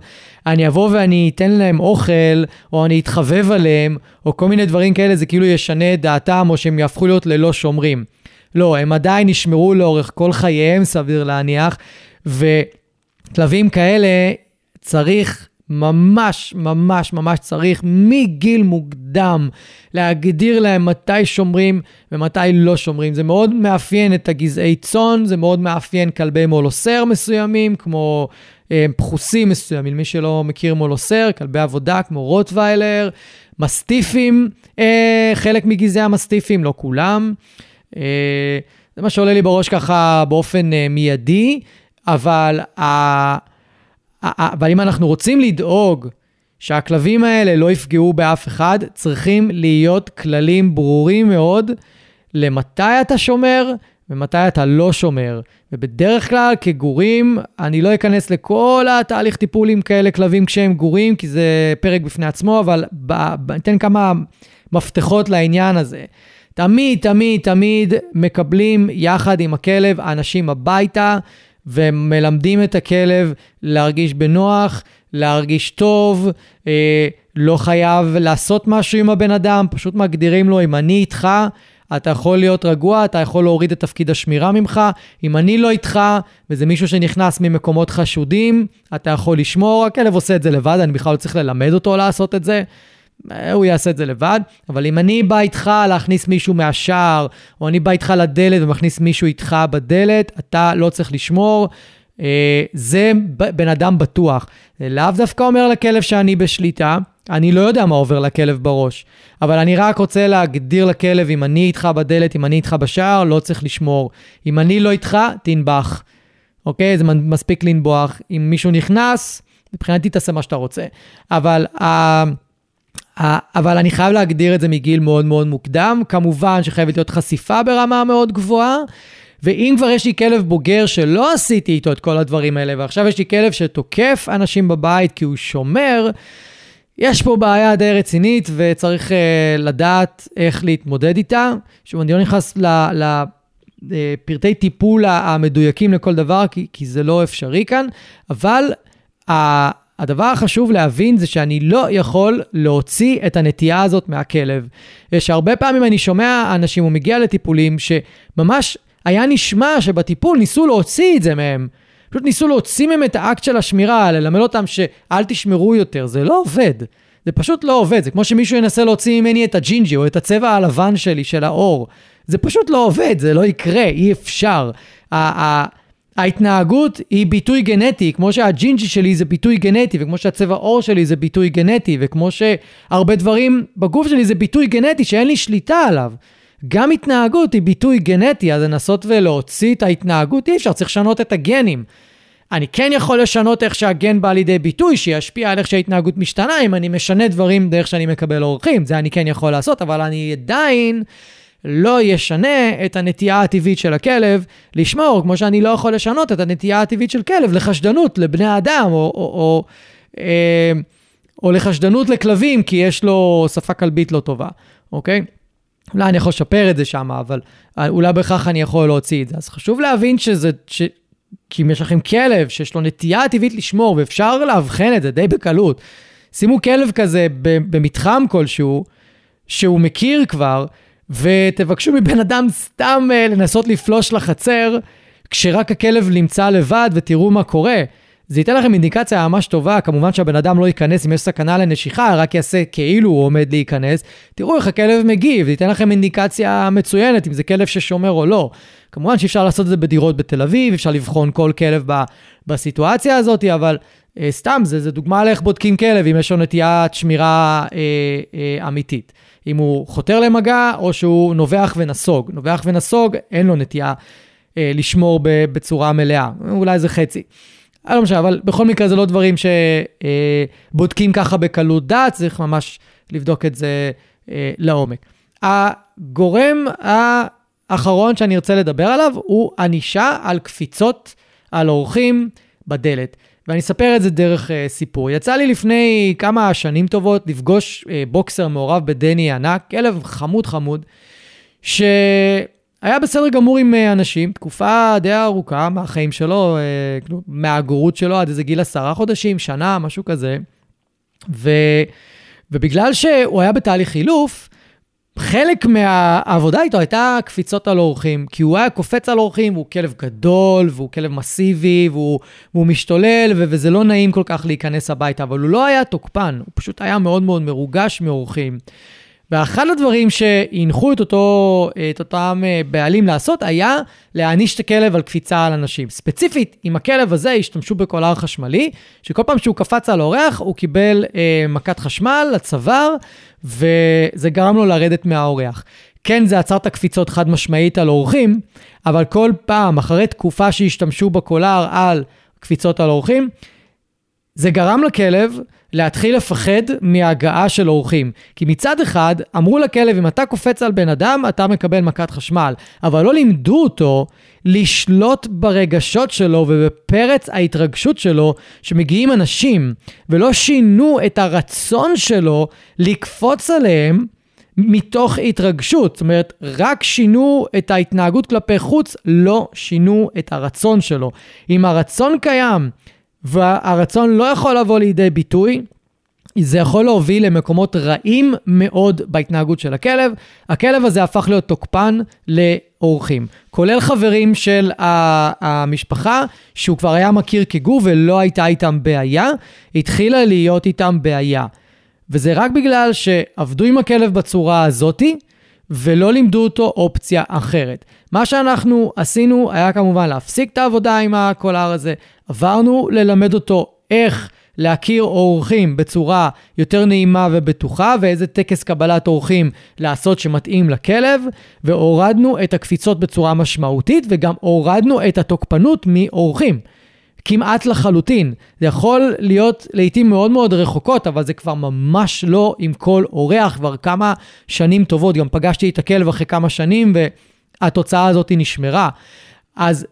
A: אני אבוא ואני אתן להם אוכל, או אני אתחבב עליהם, או כל מיני דברים כאלה, זה כאילו ישנה את דעתם, או שהם יהפכו להיות ללא שומרים. לא, הם עדיין ישמרו לאורך כל חייהם, סביר להניח, וכלבים כאלה צריך ממש, ממש, ממש צריך מגיל מוקדם להגדיר להם מתי שומרים ומתי לא שומרים. זה מאוד מאפיין את הגזעי צאן, זה מאוד מאפיין כלבי מולוסר מסוימים, כמו אה, פחוסים מסוימים. מי שלא מכיר מולוסר, כלבי עבודה כמו רוטוויילר, מסטיפים, אה, חלק מגזעי המסטיפים, לא כולם. אה, זה מה שעולה לי בראש ככה באופן אה, מיידי, אבל, ה... אבל אם אנחנו רוצים לדאוג שהכלבים האלה לא יפגעו באף אחד, צריכים להיות כללים ברורים מאוד למתי אתה שומר ומתי אתה לא שומר. ובדרך כלל כגורים, אני לא אכנס לכל התהליך טיפול עם כאלה כלבים כשהם גורים, כי זה פרק בפני עצמו, אבל אתן כמה מפתחות לעניין הזה. תמיד, תמיד, תמיד מקבלים יחד עם הכלב אנשים הביתה ומלמדים את הכלב להרגיש בנוח, להרגיש טוב, אה, לא חייב לעשות משהו עם הבן אדם, פשוט מגדירים לו, אם אני איתך, אתה יכול להיות רגוע, אתה יכול להוריד את תפקיד השמירה ממך. אם אני לא איתך, וזה מישהו שנכנס ממקומות חשודים, אתה יכול לשמור, הכלב עושה את זה לבד, אני בכלל לא צריך ללמד אותו לעשות את זה. הוא יעשה את זה לבד, אבל אם אני בא איתך להכניס מישהו מהשער, או אני בא איתך לדלת ומכניס מישהו איתך בדלת, אתה לא צריך לשמור. אה, זה בן אדם בטוח. זה לאו דווקא אומר לכלב שאני בשליטה, אני לא יודע מה עובר לכלב בראש, אבל אני רק רוצה להגדיר לכלב, אם אני איתך בדלת, אם אני איתך בשער, לא צריך לשמור. אם אני לא איתך, תנבח. אוקיי? זה מספיק לנבוח. אם מישהו נכנס, מבחינתי תעשה מה שאתה רוצה. אבל... Uh, אבל אני חייב להגדיר את זה מגיל מאוד מאוד מוקדם. כמובן שחייבת להיות חשיפה ברמה מאוד גבוהה. ואם כבר יש לי כלב בוגר שלא עשיתי איתו את כל הדברים האלה, ועכשיו יש לי כלב שתוקף אנשים בבית כי הוא שומר, יש פה בעיה די רצינית וצריך uh, לדעת איך להתמודד איתה. שוב, אני לא נכנס לפרטי uh, טיפול המדויקים לכל דבר, כי, כי זה לא אפשרי כאן, אבל אה, הדבר החשוב להבין זה שאני לא יכול להוציא את הנטייה הזאת מהכלב. יש הרבה פעמים אני שומע אנשים, או מגיע לטיפולים, שממש היה נשמע שבטיפול ניסו להוציא את זה מהם. פשוט ניסו להוציא מהם את האקט של השמירה, ללמד אותם שאל תשמרו יותר. זה לא עובד. זה פשוט לא עובד. זה כמו שמישהו ינסה להוציא ממני את הג'ינג'י או את הצבע הלבן שלי, של העור. זה פשוט לא עובד, זה לא יקרה, אי אפשר. ההתנהגות היא ביטוי גנטי, כמו שהג'ינג'י שלי זה ביטוי גנטי, וכמו שהצבע עור שלי זה ביטוי גנטי, וכמו שהרבה דברים בגוף שלי זה ביטוי גנטי שאין לי שליטה עליו. גם התנהגות היא ביטוי גנטי, אז לנסות ולהוציא את ההתנהגות אי אפשר, צריך לשנות את הגנים. אני כן יכול לשנות איך שהגן בא לידי ביטוי, שישפיע על איך שההתנהגות משתנה, אם אני משנה דברים דרך שאני מקבל אורחים, זה אני כן יכול לעשות, אבל אני עדיין לא ישנה את הנטייה הטבעית של הכלב לשמור, כמו שאני לא יכול לשנות את הנטייה הטבעית של כלב לחשדנות לבני אדם, או, או, או, אה, או לחשדנות לכלבים, כי יש לו שפה כלבית לא טובה, אוקיי? אולי אני יכול לשפר את זה שם, אבל אולי בכך אני יכול להוציא את זה. אז חשוב להבין שזה, ש... כי אם יש לכם כלב שיש לו נטייה טבעית לשמור, ואפשר לאבחן את זה די בקלות, שימו כלב כזה במתחם כלשהו, שהוא מכיר כבר, ותבקשו מבן אדם סתם uh, לנסות לפלוש לחצר, כשרק הכלב נמצא לבד ותראו מה קורה. זה ייתן לכם אינדיקציה ממש טובה, כמובן שהבן אדם לא ייכנס אם יש סכנה לנשיכה, רק יעשה כאילו הוא עומד להיכנס. תראו איך הכלב מגיב, זה ייתן לכם אינדיקציה מצוינת אם זה כלב ששומר או לא. כמובן שאפשר לעשות את זה בדירות בתל אביב, אפשר לבחון כל כלב ב, בסיטואציה הזאת, אבל אה, סתם, זה, זה דוגמה לאיך בודקים כלב, אם יש לו נטיית שמירה אה, אה, אמיתית. אם הוא חותר למגע או שהוא נובח ונסוג. נובח ונסוג, אין לו נטייה אה, לשמור בצורה מלאה, אולי זה חצי. לא משנה, אבל בכל מקרה זה לא דברים שבודקים ככה בקלות דעת, צריך ממש לבדוק את זה אה, לעומק. הגורם האחרון שאני ארצה לדבר עליו הוא ענישה על קפיצות על אורחים בדלת. ואני אספר את זה דרך uh, סיפור. יצא לי לפני כמה שנים טובות לפגוש uh, בוקסר מעורב בדני ענק, כלב חמוד חמוד, ש... היה בסדר גמור עם אה, אנשים, תקופה די ארוכה מהחיים שלו, אה, כאילו, מהגורות שלו עד איזה גיל עשרה חודשים, שנה, משהו כזה. ו, ובגלל שהוא היה בתהליך חילוף, חלק מהעבודה איתו הייתה קפיצות על אורחים, כי הוא היה קופץ על אורחים, והוא כלב גדול, והוא כלב מסיבי, והוא, והוא משתולל, ו- וזה לא נעים כל כך להיכנס הביתה, אבל הוא לא היה תוקפן, הוא פשוט היה מאוד מאוד מרוגש מאורחים. ואחד הדברים שהנחו את, אותו, את אותם אה, בעלים לעשות היה להעניש את הכלב על קפיצה על אנשים. ספציפית, עם הכלב הזה השתמשו בקולר חשמלי, שכל פעם שהוא קפץ על אורח הוא קיבל אה, מכת חשמל לצוואר, וזה גרם לו לרדת מהאורח. כן, זה עצר את הקפיצות חד משמעית על אורחים, אבל כל פעם, אחרי תקופה שהשתמשו בקולר על קפיצות על אורחים, זה גרם לכלב להתחיל לפחד מהגעה של אורחים. כי מצד אחד, אמרו לכלב, אם אתה קופץ על בן אדם, אתה מקבל מכת חשמל. אבל לא לימדו אותו לשלוט ברגשות שלו ובפרץ ההתרגשות שלו שמגיעים אנשים, ולא שינו את הרצון שלו לקפוץ עליהם. מתוך התרגשות, זאת אומרת, רק שינו את ההתנהגות כלפי חוץ, לא שינו את הרצון שלו. אם הרצון קיים והרצון לא יכול לבוא לידי ביטוי, זה יכול להוביל למקומות רעים מאוד בהתנהגות של הכלב. הכלב הזה הפך להיות תוקפן לאורחים, כולל חברים של המשפחה, שהוא כבר היה מכיר כגור ולא הייתה איתם בעיה, התחילה להיות איתם בעיה. וזה רק בגלל שעבדו עם הכלב בצורה הזאתי, ולא לימדו אותו אופציה אחרת. מה שאנחנו עשינו היה כמובן להפסיק את העבודה עם הקולר הזה, עברנו ללמד אותו איך להכיר אורחים בצורה יותר נעימה ובטוחה, ואיזה טקס קבלת אורחים לעשות שמתאים לכלב, והורדנו את הקפיצות בצורה משמעותית, וגם הורדנו את התוקפנות מאורחים. כמעט לחלוטין. זה יכול להיות לעיתים מאוד מאוד רחוקות, אבל זה כבר ממש לא עם כל אורח, כבר כמה שנים טובות. גם פגשתי את הכלב אחרי כמה שנים, והתוצאה הזאת נשמרה. אז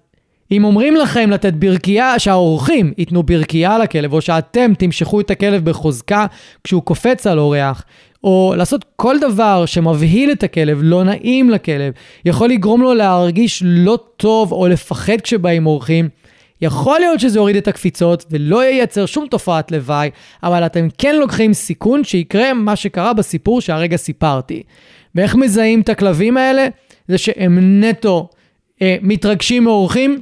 A: אם אומרים לכם לתת ברכייה, שהאורחים ייתנו ברכייה לכלב, או שאתם תמשכו את הכלב בחוזקה כשהוא קופץ על אורח, או לעשות כל דבר שמבהיל את הכלב, לא נעים לכלב, יכול לגרום לו להרגיש לא טוב או לפחד כשבאים אורחים, יכול להיות שזה יוריד את הקפיצות ולא ייצר שום תופעת לוואי, אבל אתם כן לוקחים סיכון שיקרה מה שקרה בסיפור שהרגע סיפרתי. ואיך מזהים את הכלבים האלה? זה שהם נטו אה, מתרגשים מאורחים,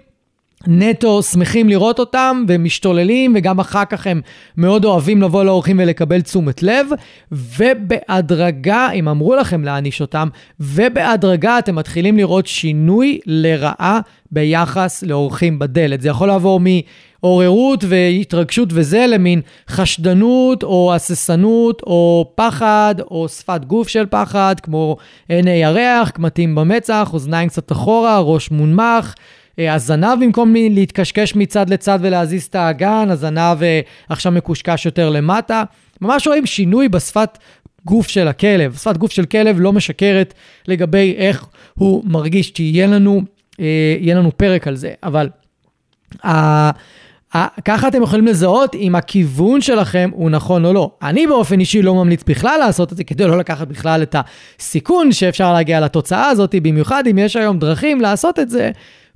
A: נטו שמחים לראות אותם ומשתוללים וגם אחר כך הם מאוד אוהבים לבוא לאורחים ולקבל תשומת לב ובהדרגה, אם אמרו לכם להעניש אותם, ובהדרגה אתם מתחילים לראות שינוי לרעה ביחס לאורחים בדלת. זה יכול לעבור מעוררות והתרגשות וזה למין חשדנות או הססנות או פחד או שפת גוף של פחד כמו עיני ירח, קמטים במצח, אוזניים קצת אחורה, ראש מונמך. אה, הזנב במקום להתקשקש מצד לצד ולהזיז את האגן, הזנב אה, עכשיו מקושקש יותר למטה. ממש רואים שינוי בשפת גוף של הכלב. שפת גוף של כלב לא משקרת לגבי איך הוא מרגיש, שיהיה לנו, אה, יהיה לנו פרק על זה. אבל אה, ככה אתם יכולים לזהות אם הכיוון שלכם הוא נכון או לא. אני באופן אישי לא ממליץ בכלל לעשות את זה כדי לא לקחת בכלל את הסיכון שאפשר להגיע לתוצאה הזאת, במיוחד אם יש היום דרכים לעשות את זה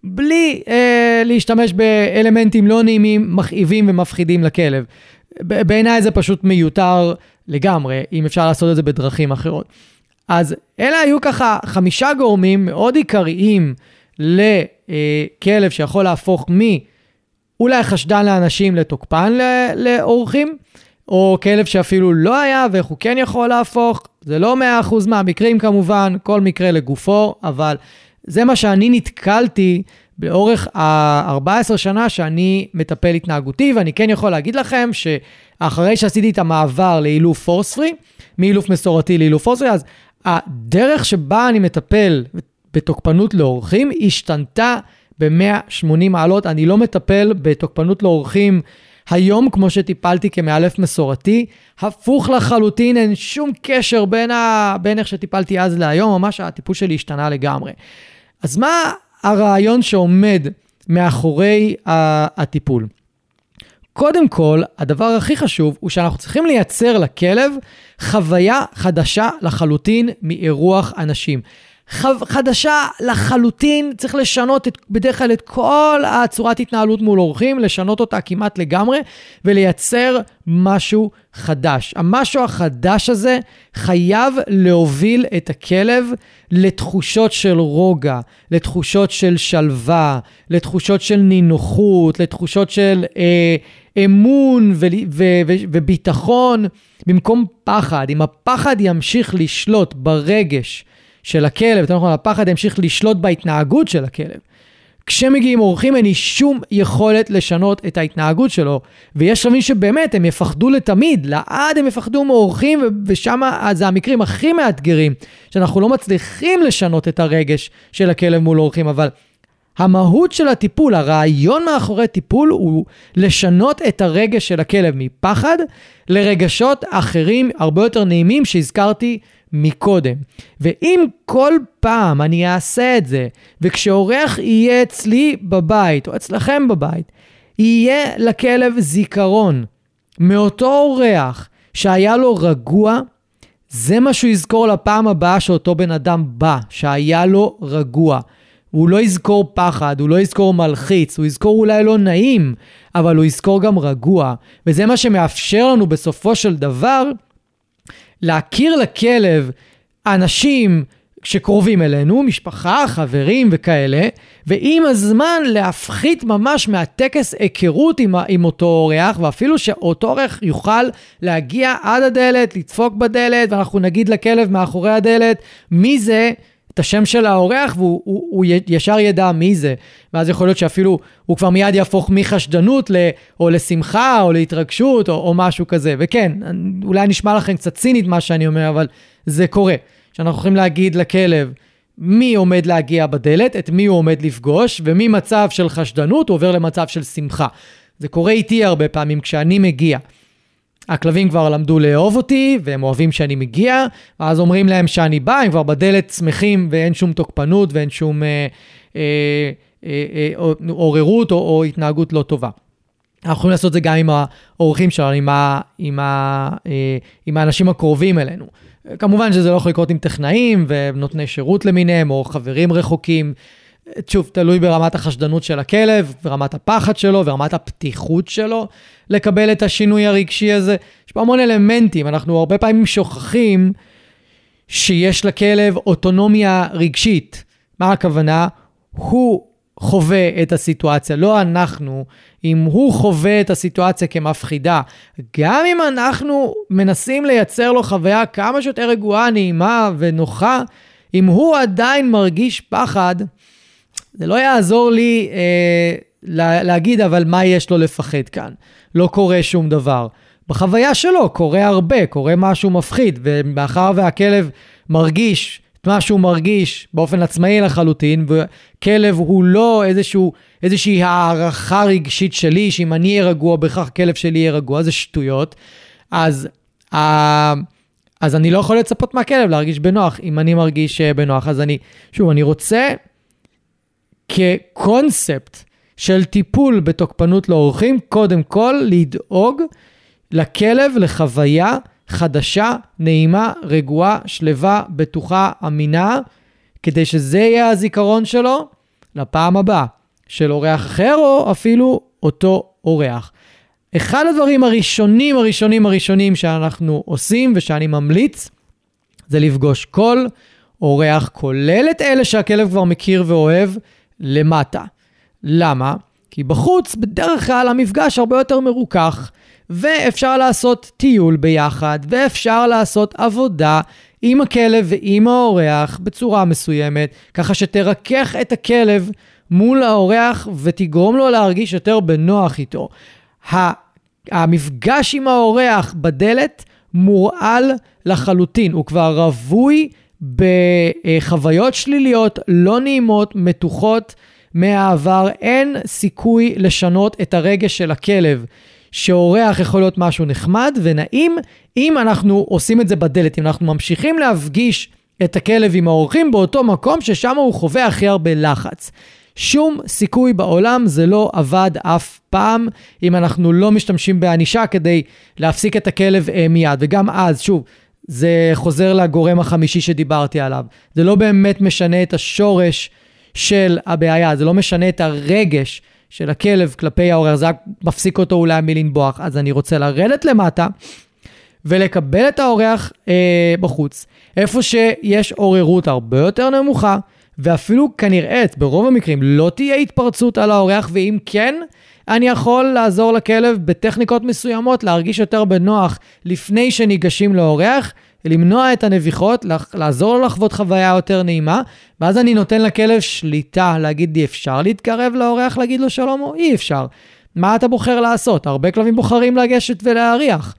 A: בלי אה, להשתמש באלמנטים לא נעימים, מכאיבים ומפחידים לכלב. בעיניי זה פשוט מיותר לגמרי, אם אפשר לעשות את זה בדרכים אחרות. אז אלה היו ככה חמישה גורמים מאוד עיקריים לכלב שיכול להפוך מ... אולי חשדן לאנשים לתוקפן לאורחים, או כלב שאפילו לא היה ואיך הוא כן יכול להפוך. זה לא 100% מהמקרים כמובן, כל מקרה לגופו, אבל זה מה שאני נתקלתי באורך ה-14 שנה שאני מטפל התנהגותי, ואני כן יכול להגיד לכם שאחרי שעשיתי את המעבר לאילוף פורספרי, מאילוף מסורתי לאילוף פורספרי, אז הדרך שבה אני מטפל בתוקפנות לאורחים השתנתה ב-180 מעלות. אני לא מטפל בתוקפנות לאורחים היום כמו שטיפלתי כמאלף מסורתי. הפוך לחלוטין, אין שום קשר בין, ה... בין איך שטיפלתי אז להיום, ממש הטיפול שלי השתנה לגמרי. אז מה הרעיון שעומד מאחורי הטיפול? קודם כל, הדבר הכי חשוב הוא שאנחנו צריכים לייצר לכלב חוויה חדשה לחלוטין מאירוח אנשים. חדשה לחלוטין, צריך לשנות את, בדרך כלל את כל הצורת התנהלות מול אורחים, לשנות אותה כמעט לגמרי, ולייצר משהו חדש. המשהו החדש הזה חייב להוביל את הכלב לתחושות של רוגע, לתחושות של שלווה, לתחושות של נינוחות, לתחושות של אה, אמון ו- ו- ו- וביטחון, במקום פחד. אם הפחד ימשיך לשלוט ברגש, של הכלב, יותר נכון, הפחד ימשיך לשלוט בהתנהגות של הכלב. כשמגיעים אורחים אין לי שום יכולת לשנות את ההתנהגות שלו, ויש שלבים שבאמת הם יפחדו לתמיד, לעד הם יפחדו מאורחים, ושם זה המקרים הכי מאתגרים, שאנחנו לא מצליחים לשנות את הרגש של הכלב מול אורחים, אבל המהות של הטיפול, הרעיון מאחורי טיפול הוא לשנות את הרגש של הכלב מפחד לרגשות אחרים הרבה יותר נעימים שהזכרתי מקודם. ואם כל פעם אני אעשה את זה, וכשאורח יהיה אצלי בבית, או אצלכם בבית, יהיה לכלב זיכרון מאותו אורח שהיה לו רגוע, זה מה שהוא יזכור לפעם הבאה שאותו בן אדם בא, שהיה לו רגוע. הוא לא יזכור פחד, הוא לא יזכור מלחיץ, הוא יזכור אולי לא נעים, אבל הוא יזכור גם רגוע. וזה מה שמאפשר לנו בסופו של דבר להכיר לכלב אנשים שקרובים אלינו, משפחה, חברים וכאלה, ועם הזמן להפחית ממש מהטקס היכרות עם, עם אותו אורח, ואפילו שאותו אורח יוכל להגיע עד הדלת, לדפוק בדלת, ואנחנו נגיד לכלב מאחורי הדלת, מי זה? את השם של האורח והוא הוא, הוא ישר ידע מי זה. ואז יכול להיות שאפילו הוא כבר מיד יהפוך מחשדנות ל, או לשמחה או להתרגשות או, או משהו כזה. וכן, אולי נשמע לכם קצת צינית מה שאני אומר, אבל זה קורה. שאנחנו יכולים להגיד לכלב מי עומד להגיע בדלת, את מי הוא עומד לפגוש, וממצב של חשדנות הוא עובר למצב של שמחה. זה קורה איתי הרבה פעמים כשאני מגיע. הכלבים כבר למדו לאהוב אותי, והם אוהבים שאני מגיע, ואז אומרים להם שאני בא, הם כבר בדלת שמחים ואין שום תוקפנות ואין שום אה, אה, אה, אה, עוררות או, או התנהגות לא טובה. אנחנו יכולים לעשות את זה גם עם האורחים שלנו, עם, ה, עם, ה, אה, עם האנשים הקרובים אלינו. כמובן שזה לא יכול לקרות עם טכנאים ונותני שירות למיניהם, או חברים רחוקים. שוב, תלוי ברמת החשדנות של הכלב, ברמת הפחד שלו, ורמת הפתיחות שלו לקבל את השינוי הרגשי הזה. יש פה המון אלמנטים, אנחנו הרבה פעמים שוכחים שיש לכלב אוטונומיה רגשית. מה הכוונה? הוא חווה את הסיטואציה, לא אנחנו. אם הוא חווה את הסיטואציה כמפחידה, גם אם אנחנו מנסים לייצר לו חוויה כמה שיותר רגועה, נעימה ונוחה, אם הוא עדיין מרגיש פחד, זה לא יעזור לי אה, לה, להגיד, אבל מה יש לו לפחד כאן? לא קורה שום דבר. בחוויה שלו קורה הרבה, קורה משהו מפחיד, ומאחר והכלב מרגיש את מה שהוא מרגיש באופן עצמאי לחלוטין, וכלב הוא לא איזשהו, איזושהי הערכה רגשית שלי, שאם אני אהיה רגוע, בהכרח כלב שלי יהיה רגוע, זה שטויות. אז, אה, אז אני לא יכול לצפות מהכלב להרגיש בנוח. אם אני מרגיש אה, בנוח, אז אני, שוב, אני רוצה כקונספט של טיפול בתוקפנות לאורחים, קודם כל לדאוג לכלב לחוויה חדשה, נעימה, רגועה, שלווה, בטוחה, אמינה, כדי שזה יהיה הזיכרון שלו לפעם הבאה של אורח אחר, או אפילו אותו אורח. אחד הדברים הראשונים, הראשונים, הראשונים שאנחנו עושים ושאני ממליץ, זה לפגוש כל אורח, כולל את אלה שהכלב כבר מכיר ואוהב, למטה. למה? כי בחוץ בדרך כלל המפגש הרבה יותר מרוכך, ואפשר לעשות טיול ביחד, ואפשר לעשות עבודה עם הכלב ועם האורח בצורה מסוימת, ככה שתרכך את הכלב מול האורח ותגרום לו להרגיש יותר בנוח איתו. המפגש עם האורח בדלת מורעל לחלוטין, הוא כבר רווי בחוויות שליליות, לא נעימות, מתוחות מהעבר. אין סיכוי לשנות את הרגש של הכלב. שאורח יכול להיות משהו נחמד ונעים, אם אנחנו עושים את זה בדלת, אם אנחנו ממשיכים להפגיש את הכלב עם האורחים באותו מקום ששם הוא חווה הכי הרבה לחץ. שום סיכוי בעולם זה לא עבד אף פעם, אם אנחנו לא משתמשים בענישה כדי להפסיק את הכלב אה, מיד. וגם אז, שוב, זה חוזר לגורם החמישי שדיברתי עליו. זה לא באמת משנה את השורש של הבעיה, זה לא משנה את הרגש של הכלב כלפי האורח, זה רק מפסיק אותו אולי מלנבוח. אז אני רוצה לרדת למטה ולקבל את האורח אה, בחוץ, איפה שיש עוררות הרבה יותר נמוכה, ואפילו כנראה, ברוב המקרים, לא תהיה התפרצות על האורח, ואם כן, אני יכול לעזור לכלב בטכניקות מסוימות להרגיש יותר בנוח לפני שניגשים לאורח, למנוע את הנביחות, לעזור לו לחוות חוויה יותר נעימה, ואז אני נותן לכלב שליטה להגיד לי, אפשר להתקרב לאורח, להגיד לו שלום או אי אפשר. מה אתה בוחר לעשות? הרבה כלבים בוחרים לגשת ולהריח.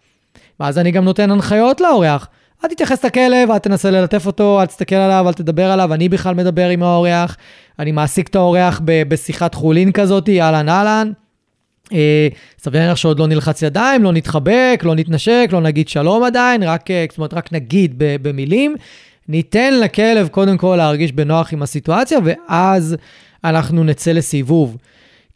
A: ואז אני גם נותן הנחיות לאורח. אל תתייחס לכלב, אל תנסה ללטף אותו, אל תסתכל עליו, אל תדבר עליו, אני בכלל מדבר עם האורח, אני מעסיק את האורח בשיחת חולין כזאת, אהלן אהלן. אה, סביר להניח שעוד לא נלחץ ידיים, לא נתחבק, לא נתנשק, לא נגיד שלום עדיין, רק, אה, זאת אומרת, רק נגיד במילים. ניתן לכלב קודם כל להרגיש בנוח עם הסיטואציה, ואז אנחנו נצא לסיבוב.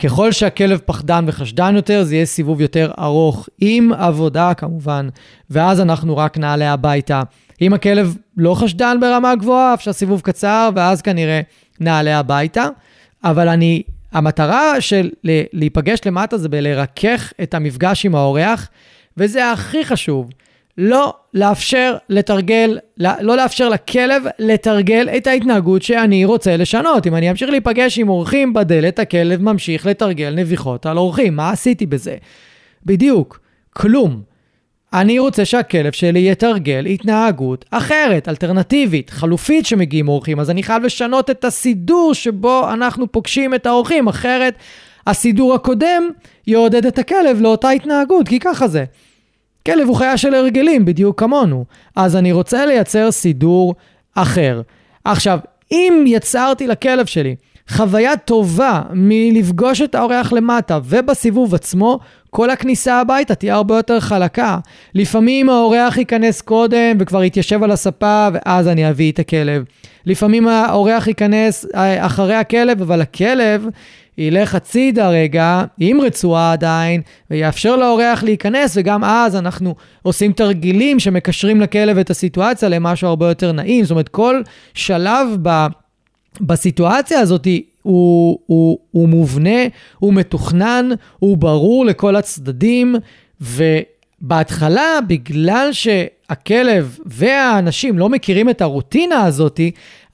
A: ככל שהכלב פחדן וחשדן יותר, זה יהיה סיבוב יותר ארוך, עם עבודה כמובן, ואז אנחנו רק נעלה הביתה. אם הכלב לא חשדן ברמה גבוהה, אפשר סיבוב קצר, ואז כנראה נעלה הביתה. אבל אני המטרה של להיפגש למטה זה בלרכך את המפגש עם האורח, וזה הכי חשוב. לא לאפשר לתרגל, לא לאפשר לכלב לתרגל את ההתנהגות שאני רוצה לשנות. אם אני אמשיך להיפגש עם אורחים בדלת, הכלב ממשיך לתרגל נביחות על אורחים. מה עשיתי בזה? בדיוק, כלום. אני רוצה שהכלב שלי יתרגל התנהגות אחרת, אלטרנטיבית, חלופית שמגיעים אורחים, אז אני חייב לשנות את הסידור שבו אנחנו פוגשים את האורחים, אחרת הסידור הקודם יעודד את הכלב לאותה התנהגות, כי ככה זה. כלב הוא חיה של הרגלים, בדיוק כמונו. אז אני רוצה לייצר סידור אחר. עכשיו, אם יצרתי לכלב שלי חוויה טובה מלפגוש את האורח למטה ובסיבוב עצמו, כל הכניסה הביתה תהיה הרבה יותר חלקה. לפעמים האורח ייכנס קודם וכבר יתיישב על הספה ואז אני אביא את הכלב. לפעמים האורח ייכנס אה, אחרי הכלב, אבל הכלב ילך הצידה רגע, עם רצועה עדיין, ויאפשר לאורח להיכנס, וגם אז אנחנו עושים תרגילים שמקשרים לכלב את הסיטואציה למשהו הרבה יותר נעים. זאת אומרת, כל שלב ב... בסיטואציה הזאת הוא, הוא, הוא מובנה, הוא מתוכנן, הוא ברור לכל הצדדים, ובהתחלה, בגלל שהכלב והאנשים לא מכירים את הרוטינה הזאת,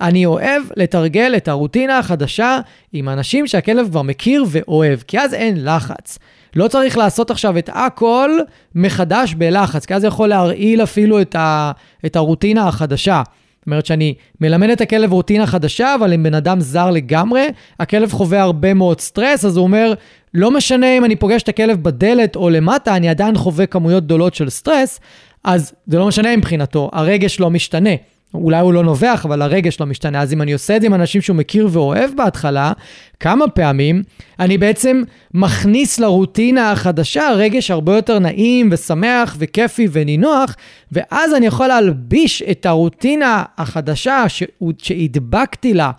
A: אני אוהב לתרגל את הרוטינה החדשה עם אנשים שהכלב כבר מכיר ואוהב, כי אז אין לחץ. לא צריך לעשות עכשיו את הכל מחדש בלחץ, כי אז זה יכול להרעיל אפילו את, ה, את הרוטינה החדשה. זאת אומרת שאני מלמד את הכלב רוטינה חדשה, אבל עם בן אדם זר לגמרי, הכלב חווה הרבה מאוד סטרס, אז הוא אומר, לא משנה אם אני פוגש את הכלב בדלת או למטה, אני עדיין חווה כמויות גדולות של סטרס, אז זה לא משנה מבחינתו, הרגש לא משתנה. אולי הוא לא נובח, אבל הרגש לא משתנה. אז אם אני עושה את זה עם אנשים שהוא מכיר ואוהב בהתחלה, כמה פעמים, אני בעצם מכניס לרוטינה החדשה רגש הרבה יותר נעים ושמח וכיפי ונינוח, ואז אני יכול להלביש את הרוטינה החדשה שהדבקתי לה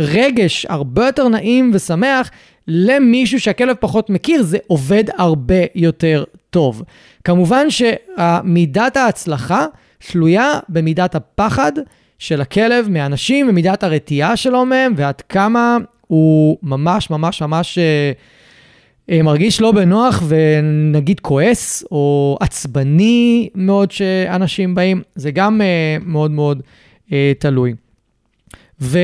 A: רגש הרבה יותר נעים ושמח למישהו שהכלב פחות מכיר, זה עובד הרבה יותר טוב. כמובן שמידת ההצלחה תלויה במידת הפחד של הכלב מאנשים ומידת הרתיעה שלו מהם, ועד כמה הוא ממש ממש ממש אה, אה, מרגיש לא בנוח ונגיד כועס או עצבני מאוד שאנשים באים, זה גם אה, מאוד מאוד אה, תלוי. ו...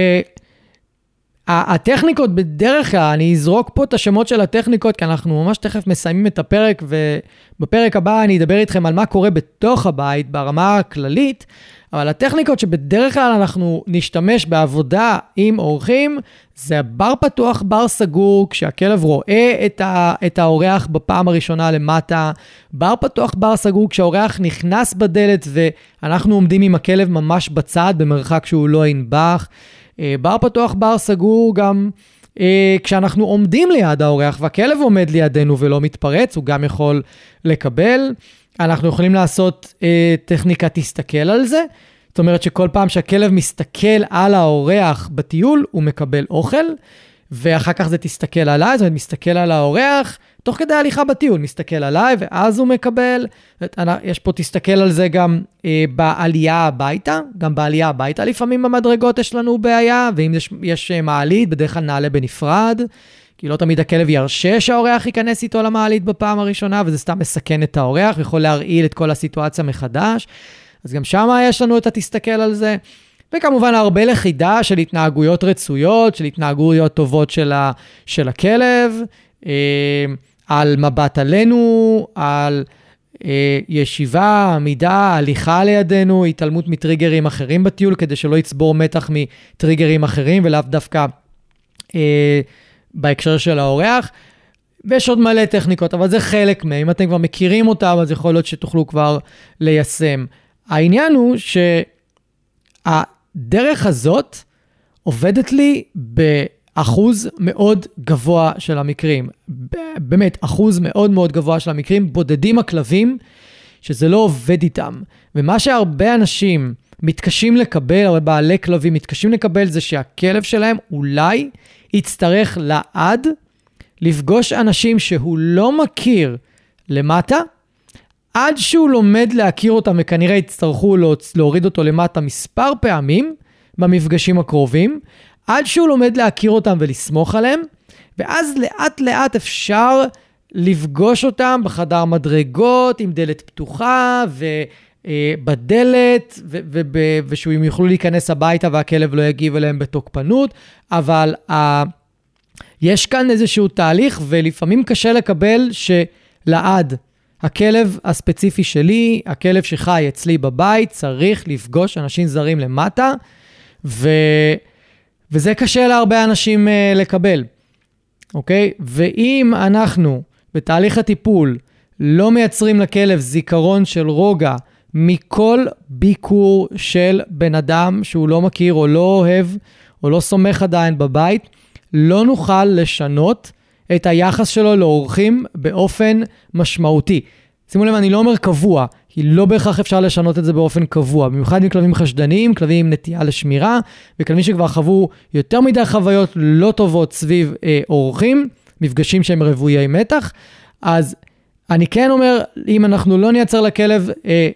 A: הטכניקות בדרך כלל, אני אזרוק פה את השמות של הטכניקות, כי אנחנו ממש תכף מסיימים את הפרק, ובפרק הבא אני אדבר איתכם על מה קורה בתוך הבית ברמה הכללית, אבל הטכניקות שבדרך כלל אנחנו נשתמש בעבודה עם אורחים, זה בר פתוח, בר סגור, כשהכלב רואה את, ה, את האורח בפעם הראשונה למטה, בר פתוח, בר סגור, כשהאורח נכנס בדלת ואנחנו עומדים עם הכלב ממש בצד, במרחק שהוא לא ינבח. אה, בר פתוח, בר סגור גם אה, כשאנחנו עומדים ליד האורח והכלב עומד לידינו ולא מתפרץ, הוא גם יכול לקבל. אנחנו יכולים לעשות אה, טכניקה תסתכל על זה. זאת אומרת שכל פעם שהכלב מסתכל על האורח בטיול, הוא מקבל אוכל, ואחר כך זה תסתכל עליי, זאת אומרת, מסתכל על האורח, תוך כדי הליכה בטיול, מסתכל עליי, ואז הוא מקבל. יש פה, תסתכל על זה גם אה, בעלייה הביתה, גם בעלייה הביתה לפעמים במדרגות יש לנו בעיה, ואם יש, יש אה, מעלית, בדרך כלל נעלה בנפרד. כי לא תמיד הכלב ירשה שהאורח ייכנס איתו למעלית בפעם הראשונה, וזה סתם מסכן את האורח, יכול להרעיל את כל הסיטואציה מחדש. אז גם שם יש לנו את התסתכל על זה. וכמובן הרבה לכידה של התנהגויות רצויות, של התנהגויות טובות של, ה, של הכלב, אה, על מבט עלינו, על אה, ישיבה, עמידה, הליכה לידינו, התעלמות מטריגרים אחרים בטיול, כדי שלא יצבור מתח מטריגרים אחרים ולאו דווקא אה, בהקשר של האורח. ויש עוד מלא טכניקות, אבל זה חלק מהם. אם אתם כבר מכירים אותם, אז יכול להיות שתוכלו כבר ליישם. העניין הוא שהדרך הזאת עובדת לי באחוז מאוד גבוה של המקרים. באמת, אחוז מאוד מאוד גבוה של המקרים. בודדים הכלבים שזה לא עובד איתם. ומה שהרבה אנשים מתקשים לקבל, הרבה בעלי כלבים מתקשים לקבל, זה שהכלב שלהם אולי יצטרך לעד לפגוש אנשים שהוא לא מכיר למטה, עד שהוא לומד להכיר אותם, וכנראה יצטרכו להוריד אותו למטה מספר פעמים במפגשים הקרובים, עד שהוא לומד להכיר אותם ולסמוך עליהם, ואז לאט לאט אפשר לפגוש אותם בחדר מדרגות עם דלת פתוחה ובדלת, ו- ו- ושהם יוכלו להיכנס הביתה והכלב לא יגיב אליהם בתוקפנות, אבל uh, יש כאן איזשהו תהליך ולפעמים קשה לקבל שלעד. הכלב הספציפי שלי, הכלב שחי אצלי בבית, צריך לפגוש אנשים זרים למטה, ו... וזה קשה להרבה אנשים uh, לקבל, אוקיי? ואם אנחנו בתהליך הטיפול לא מייצרים לכלב זיכרון של רוגע מכל ביקור של בן אדם שהוא לא מכיר או לא אוהב או לא סומך עדיין בבית, לא נוכל לשנות את היחס שלו לאורחים באופן משמעותי. שימו לב, אני לא אומר קבוע, כי לא בהכרח אפשר לשנות את זה באופן קבוע, במיוחד עם כלבים חשדניים, כלבים עם נטייה לשמירה, וכלבים שכבר חוו יותר מדי חוויות לא טובות סביב אה, אורחים, מפגשים שהם רוויי מתח. אז אני כן אומר, אם אנחנו לא נייצר לכלב אה,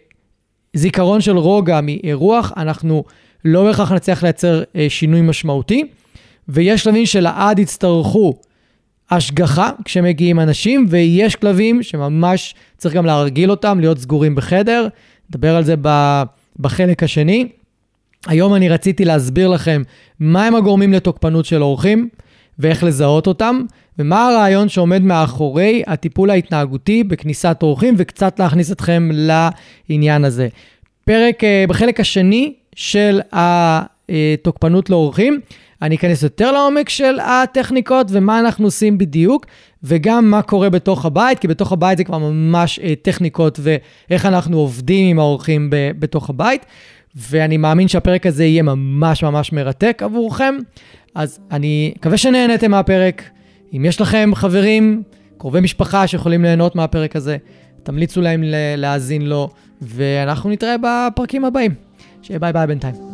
A: זיכרון של רוגע מאירוח, אנחנו לא בהכרח נצליח לייצר אה, שינוי משמעותי. ויש כלבים שלעד יצטרכו השגחה כשמגיעים אנשים, ויש כלבים שממש צריך גם להרגיל אותם, להיות סגורים בחדר. נדבר על זה בחלק השני. היום אני רציתי להסביר לכם מהם הגורמים לתוקפנות של אורחים ואיך לזהות אותם, ומה הרעיון שעומד מאחורי הטיפול ההתנהגותי בכניסת אורחים, וקצת להכניס אתכם לעניין הזה. פרק, אה, בחלק השני של התוקפנות לאורחים, אני אכנס יותר לעומק של הטכניקות ומה אנחנו עושים בדיוק, וגם מה קורה בתוך הבית, כי בתוך הבית זה כבר ממש אה, טכניקות ואיך אנחנו עובדים עם האורחים ב- בתוך הבית. ואני מאמין שהפרק הזה יהיה ממש ממש מרתק עבורכם. אז אני מקווה שנהניתם מהפרק. אם יש לכם חברים, קרובי משפחה שיכולים ליהנות מהפרק הזה, תמליצו להם להאזין לו, ואנחנו נתראה בפרקים הבאים. שיהיה ביי ביי בינתיים.